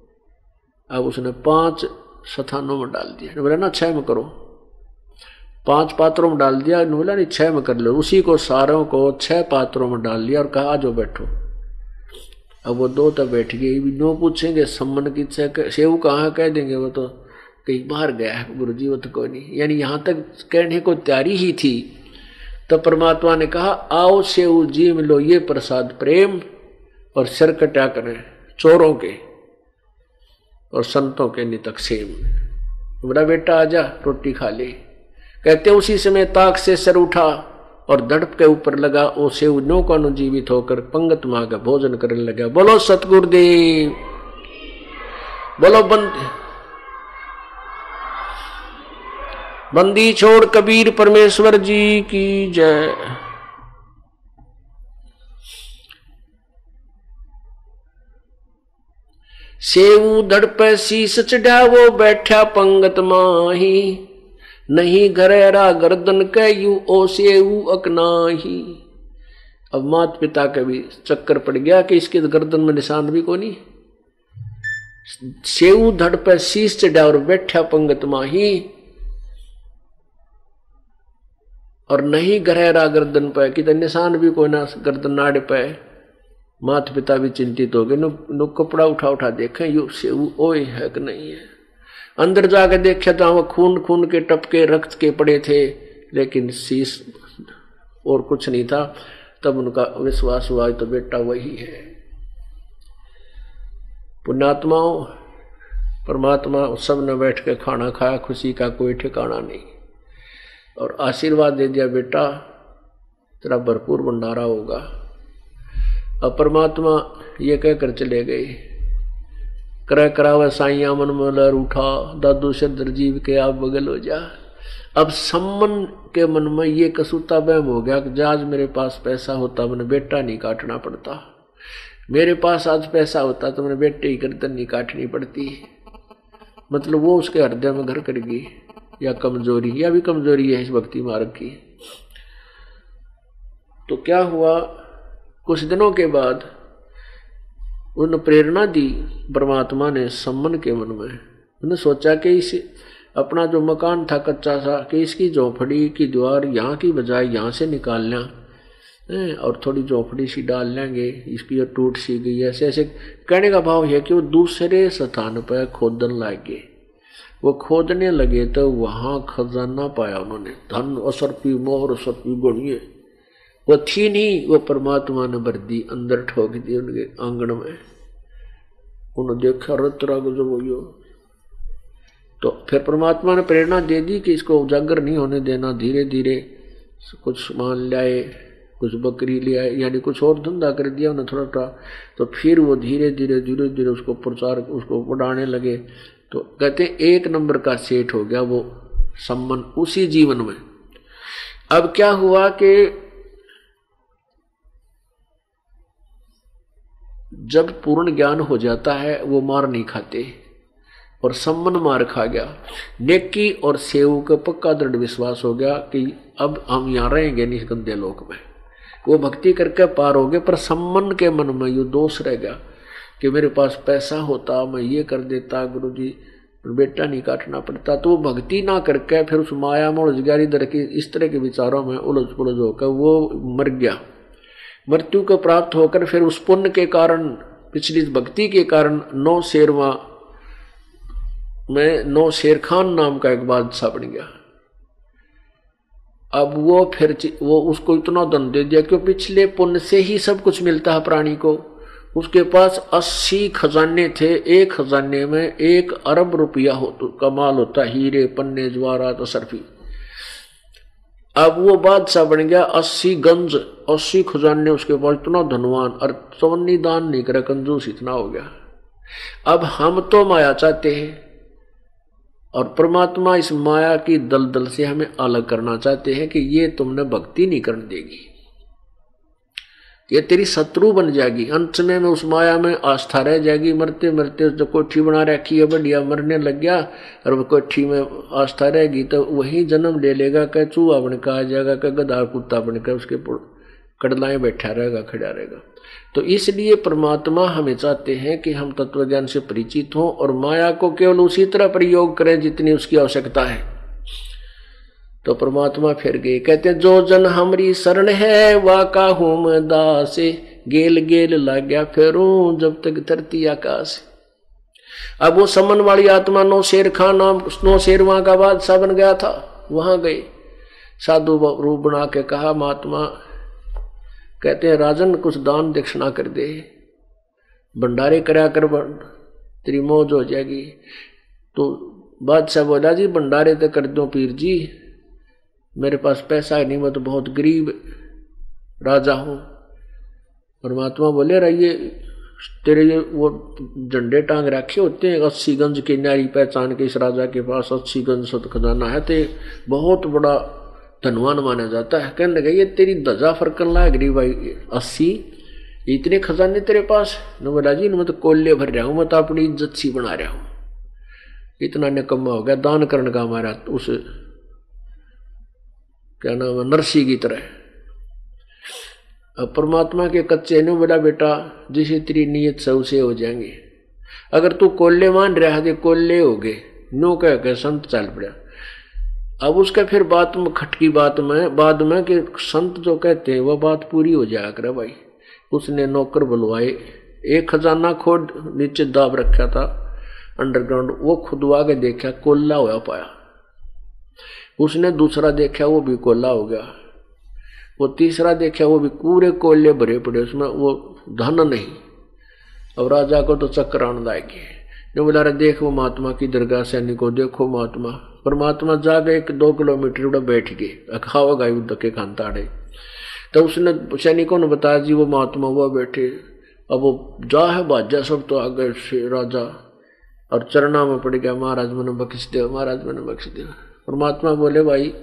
अब उसने पाँच स्थानों में डाल दिया। बोला, ना, छह में करो। पाँच पात्रों में डाल दिया बोला, नहीं, छह में कर लो। उसी को सारों को छह पात्रों में डाल दिया और कहा जो बैठो। अब वो दो तो बैठ गए नो पूछेंगे, सम्मन की सेव कहाँ कह देंगे? वो तो कहीं बाहर गया है गुरु जी वो तो कोई नहीं। यानी यहाँ तक कहने को तैयारी ही थी। तो परमात्मा ने कहा, आओ सेव, जी लो ये प्रसाद प्रेम और सिर कटा करें, चोरों के और संतों के नितक सेम। बड़ा बेटा आजा रोटी खा ले। कहते उसी समय ताक से सर उठा और दड़प के ऊपर लगा, ओ सेव नो को अनुजीवित होकर पंगत माँ का भोजन करने लगा। बोलो, सतगुरुदेव। बोलो, बंद। बंदी छोड़ कबीर परमेश्वर जी की जय। सेऊ दड़ पे शीस चढ़ावो बैठा पंगत माही। नहीं घरेरा गर्दन कैयू ओ सेऊ अकनाही अब मात पिता का भी चक्कर पड़ गया कि इसके गर्दन में निशान भी को नहीं सेऊ धड़ पे शीश चढ़ा और बैठा पंगत माही। और नहीं घरेरा गर्दन पे कि निशान भी कोई ना, गर्दन नाड़ पे। मात पिता भी चिंतित हो गए नो कपड़ा उठा उठा देखें, यू सेऊ ओए है कि नहीं है। अंदर जाकर देखा तो वहाँ खून खून के टपके, रक्त के पड़े थे, लेकिन शीश और कुछ नहीं था। तब उनका विश्वास हुआ तो बेटा वही है। पुण्यात्माओं, परमात्मा, सबने बैठ के खाना खाया, खुशी का कोई ठिकाना नहीं। और आशीर्वाद दे दिया, बेटा, तेरा भरपूर भंडारा होगा। अब परमात्मा ये कहकर चले गए। क्रय करावे साइया मन मलर उठा दादू शद्र जीव के आप बगल हो जा। अब सम्मन के मन में ये कसूता बहम हो गया कि जाज मेरे पास पैसा होता, मैंने बेटा नहीं काटना पड़ता। मेरे पास आज पैसा होता तो मैंने बेटे ही गर्दन नहीं काटनी पड़ती। मतलब वो उसके हृदय में घर कर गई, या कमज़ोरी, या भी कमज़ोरी है इस भक्ति मार्ग की। तो क्या हुआ? कुछ दिनों के बाद उन प्रेरणा दी परमात्मा ने सम्मन के मन में। उन्होंने सोचा कि इस अपना जो मकान था कच्चा सा, कि इसकी झोंपड़ी की द्वार यहाँ की बजाय यहाँ से निकाल लें। और थोड़ी झोंपड़ी सी डाल लेंगे, इसकी जो टूट सी गई ऐसे ऐसे कहने का भाव है कि वो दूसरे स्थान पर खोदन लगे वो खोदने लगे तो वहाँ खजाना पाया उन्होंने। धन असरपी मोहर असरपी गणिए। वो थी नहीं, वो परमात्मा ने भर दी अंदर ठोक दी उनके आँगन में। उन्होंने देखा, रत रतरा जो वो तो फिर परमात्मा ने प्रेरणा दे दी कि इसको उजागर नहीं होने देना। धीरे धीरे कुछ मान लाए, कुछ बकरी ले आए यानी कुछ और धंधा कर दिया उन्हें थोड़ा थोड़ा तो फिर वो धीरे धीरे धीरे धीरे उसको प्रचार, उसको बढ़ाने लगे। तो कहते एक नंबर का सेठ हो गया वो सम्मान उसी जीवन में। अब क्या हुआ कि जब पूर्ण ज्ञान हो जाता है, वो मार नहीं खाते। और सम्मन मार खा गया। नेकी और सेव का पक्का दृढ़ विश्वास हो गया कि अब हम यहाँ रहेंगे नहीं गंदे लोक में। वो भक्ति करके पार हो गए, पर सम्मन के मन में यू दोष रह गया कि मेरे पास पैसा होता, मैं ये कर देता गुरु जी बेटा नहीं काटना पड़ता। तो वो भक्ति ना करके फिर उस माया में उलझ गया इधर की इस तरह के विचारों में उलझ पुलझ होकर वो मर गया। मृत्यु को प्राप्त होकर फिर उस पुण्य के कारण, पिछली भक्ति के कारण नौ शेरवा में नौ शेर खान नाम का एक बादशाह बन गया। अब वो फिर वो उसको इतना दंड दे दिया क्यों पिछले पुण्य से ही सब कुछ मिलता है प्राणी को। उसके पास अस्सी खजाने थे, एक खजाने में एक अरब रुपया हो तो कमाल होता, हीरे, पन्ने, ज्वारात सरफी अब वो बादशाह बन गया अस्सी गंज, अस्सी खजाने उसके पास, इतना धनवान, और चवन्नी दान नहीं करा, कंजूस इतना हो गया। अब हम तो माया चाहते हैं, और परमात्मा इस माया की दलदल से हमें अलग करना चाहते हैं कि ये तुमने भक्ति नहीं करने देगी। ये तेरी शत्रु बन जाएगी। अंत में में उस माया में आस्था रह जाएगी। मरते मरते जो कोठी बना रखी है, बढ़िया मरने लग गया। और वो कोठी में आस्था रहेगी तो वही जन्म ले लेगा, कह चूहा बन का आ जाएगा, कह गधा कुत्ता बन कर उसके कड़लाएँ बैठा रहेगा, खड़ा रहेगा। तो इसलिए परमात्मा हमें चाहते हैं कि हम तत्वज्ञान से परिचित हों और माया को केवल उसी तरह प्रयोग करें जितनी उसकी आवश्यकता है। तो परमात्मा फिर गए। कहते जो जन हमारी शरण है वाका हुम दास। गेल गेल लग गया फेरू जब तक धरती आकाश अब वो समन वाली आत्मा नौ शेर खान नाम नौ शेर वहाँ का बादशाह बन गया था। वहाँ गए। साधु रूप बना के कहा, महात्मा, कहते हैं, राजन, कुछ दान दक्षिणा कर दे। भंडारे करा कर तेरी मौज हो जाएगी। तो बादशाह बोला, जी, भंडारे तो कर दो, पीर जी। मेरे पास पैसा ही, नहीं, मैं तो बहुत गरीब राजा हूँ। परमात्मा बोले रहिए तेरे ये वो झंडे टांग रखे होते हैं अस्सी गंज की नारी पहचान के इस राजा के पास अस्सी गंज सत खजाना है तो बहुत बड़ा धनवान माना जाता है। कहने लगा, ये तेरी दजा फरकन लाग गरीब भाई, अस्सी, इतने खजाने तेरे पास न बोला, जी मैं तो कोल्ले भर रहा हूँ, मैं तो अपनी इज़्ज़त सी बना रहा हूँ। इतना निकम्मा हो गया, दान करने का हमारा उस क्या नाम है नरसी की तरह। अब परमात्मा के कच्चे ने बोला बेटा, जिसे तेरी नीयत से उसे हो जाएँगे। अगर तू कोल्ले मान रहा है कोल्ले हो गए, नो कह के संत चल पड़ा। अब उसका फिर बात में, खटकी बात में, बाद में कि संत जो कहते हैं, वह बात पूरी हो जाया करे भाई। उसने नौकर बुलवाए, एक खजाना खोद, नीचे दाब रखा था अंडरग्राउंड वो खुदवा के देखा, कोल्ला हुआ पाया। उसने दूसरा देखा, वो भी कोला हो गया। वो तीसरा देखा, वो भी पूरे कोयले भरे पड़े, उसमें वो धन नहीं। अब राजा को तो चक्कर आनंद आएगी जो बोला रहे देख, वो महात्मा की दरगाह सैनिक देखो महात्मा। परमात्मा जा गए एक दो किलोमीटर उड़ा बैठ गए। खावा गाय धक्के खानता अड़े तो उसने सैनिकों ने बताया, जी, वो महात्मा हुआ बैठे। अब वो जा है, बाजा सब तो आ गए, राजा। और चरणा में पड़ गया, महाराज मैंने बख्श दे महाराज मैंने बख्श दे परमात्मा बोले, भाई,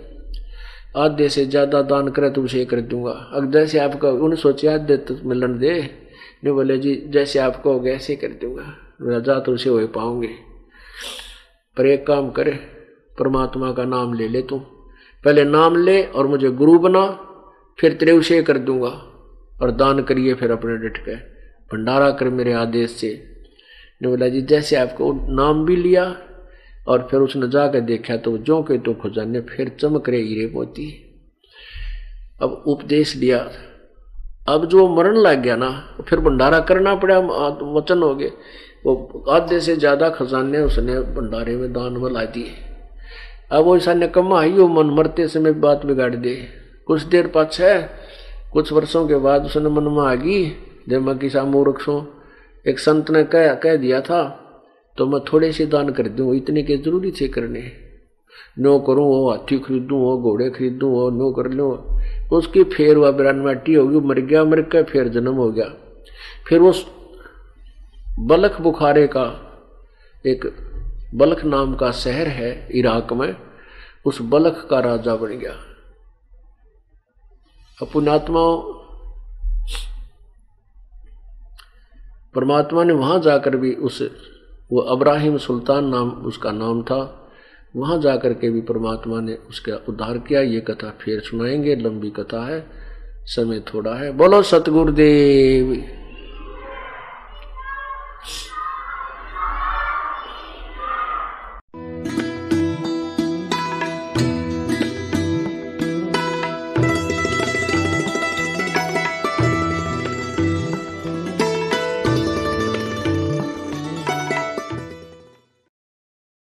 आधे से ज़्यादा दान करे तो उसे कर दूँगा। अब जैसे आपका उन्हें सोचे, आधे तो मिलन दे। नहीं बोले, जी, जैसे आपको होगा ऐसे कर दूँगा। राजा तो उसे हो पाऊँगे पर एक काम करे, परमात्मा का नाम ले ले तू। पहले नाम ले और मुझे गुरु बना, फिर तेरे उसे कर दूँगा। और दान करिए फिर अपने डट के। भंडारा कर मेरे आदेश से। ने बोला, जी, जैसे आपको नाम भी लिया और फिर उसने जाकर देखा तो जो के तो खुजाने फिर चमक रहे हीरे मोती। अब उपदेश दिया, अब जो मरण लग गया ना, फिर भंडारा करना पड़ा, वचन हो गए वो आधे से ज़्यादा खजाने उसने भंडारे में दान में ला दिए। अब वो ऐसा निकम्मा ही वो मन मरते समय बात बिगाड़ दे। कुछ देर पाछे कुछ वर्षों के बाद उसने मन में आ गई जब मैं किसा मूर्ख हूँ एक संत ने कह कह दिया था तो मैं थोड़े से दान कर दूँ, इतने के ज़रूरी थे करने नो करूँ वो हाथी खरीदूँ वो घोड़े खरीदूँ वो नो कर लूँ उसकी फिर वह बिरानवाटी होगी मर गया मर गया फिर जन्म हो गया। फिर उस बलख बुखारे का एक बलख नाम का शहर है इराक में, उस बलख का राजा बन गया। पुणात्माओं परमात्मा ने वहाँ जाकर भी उस वो अब्राहिम सुल्तान नाम, उसका नाम था। वहाँ जा कर के भी परमात्मा ने उसका उद्धार किया। ये कथा फिर सुनाएँगे। लंबी कथा है। समय थोड़ा है। बोलो, सतगुरुदेव।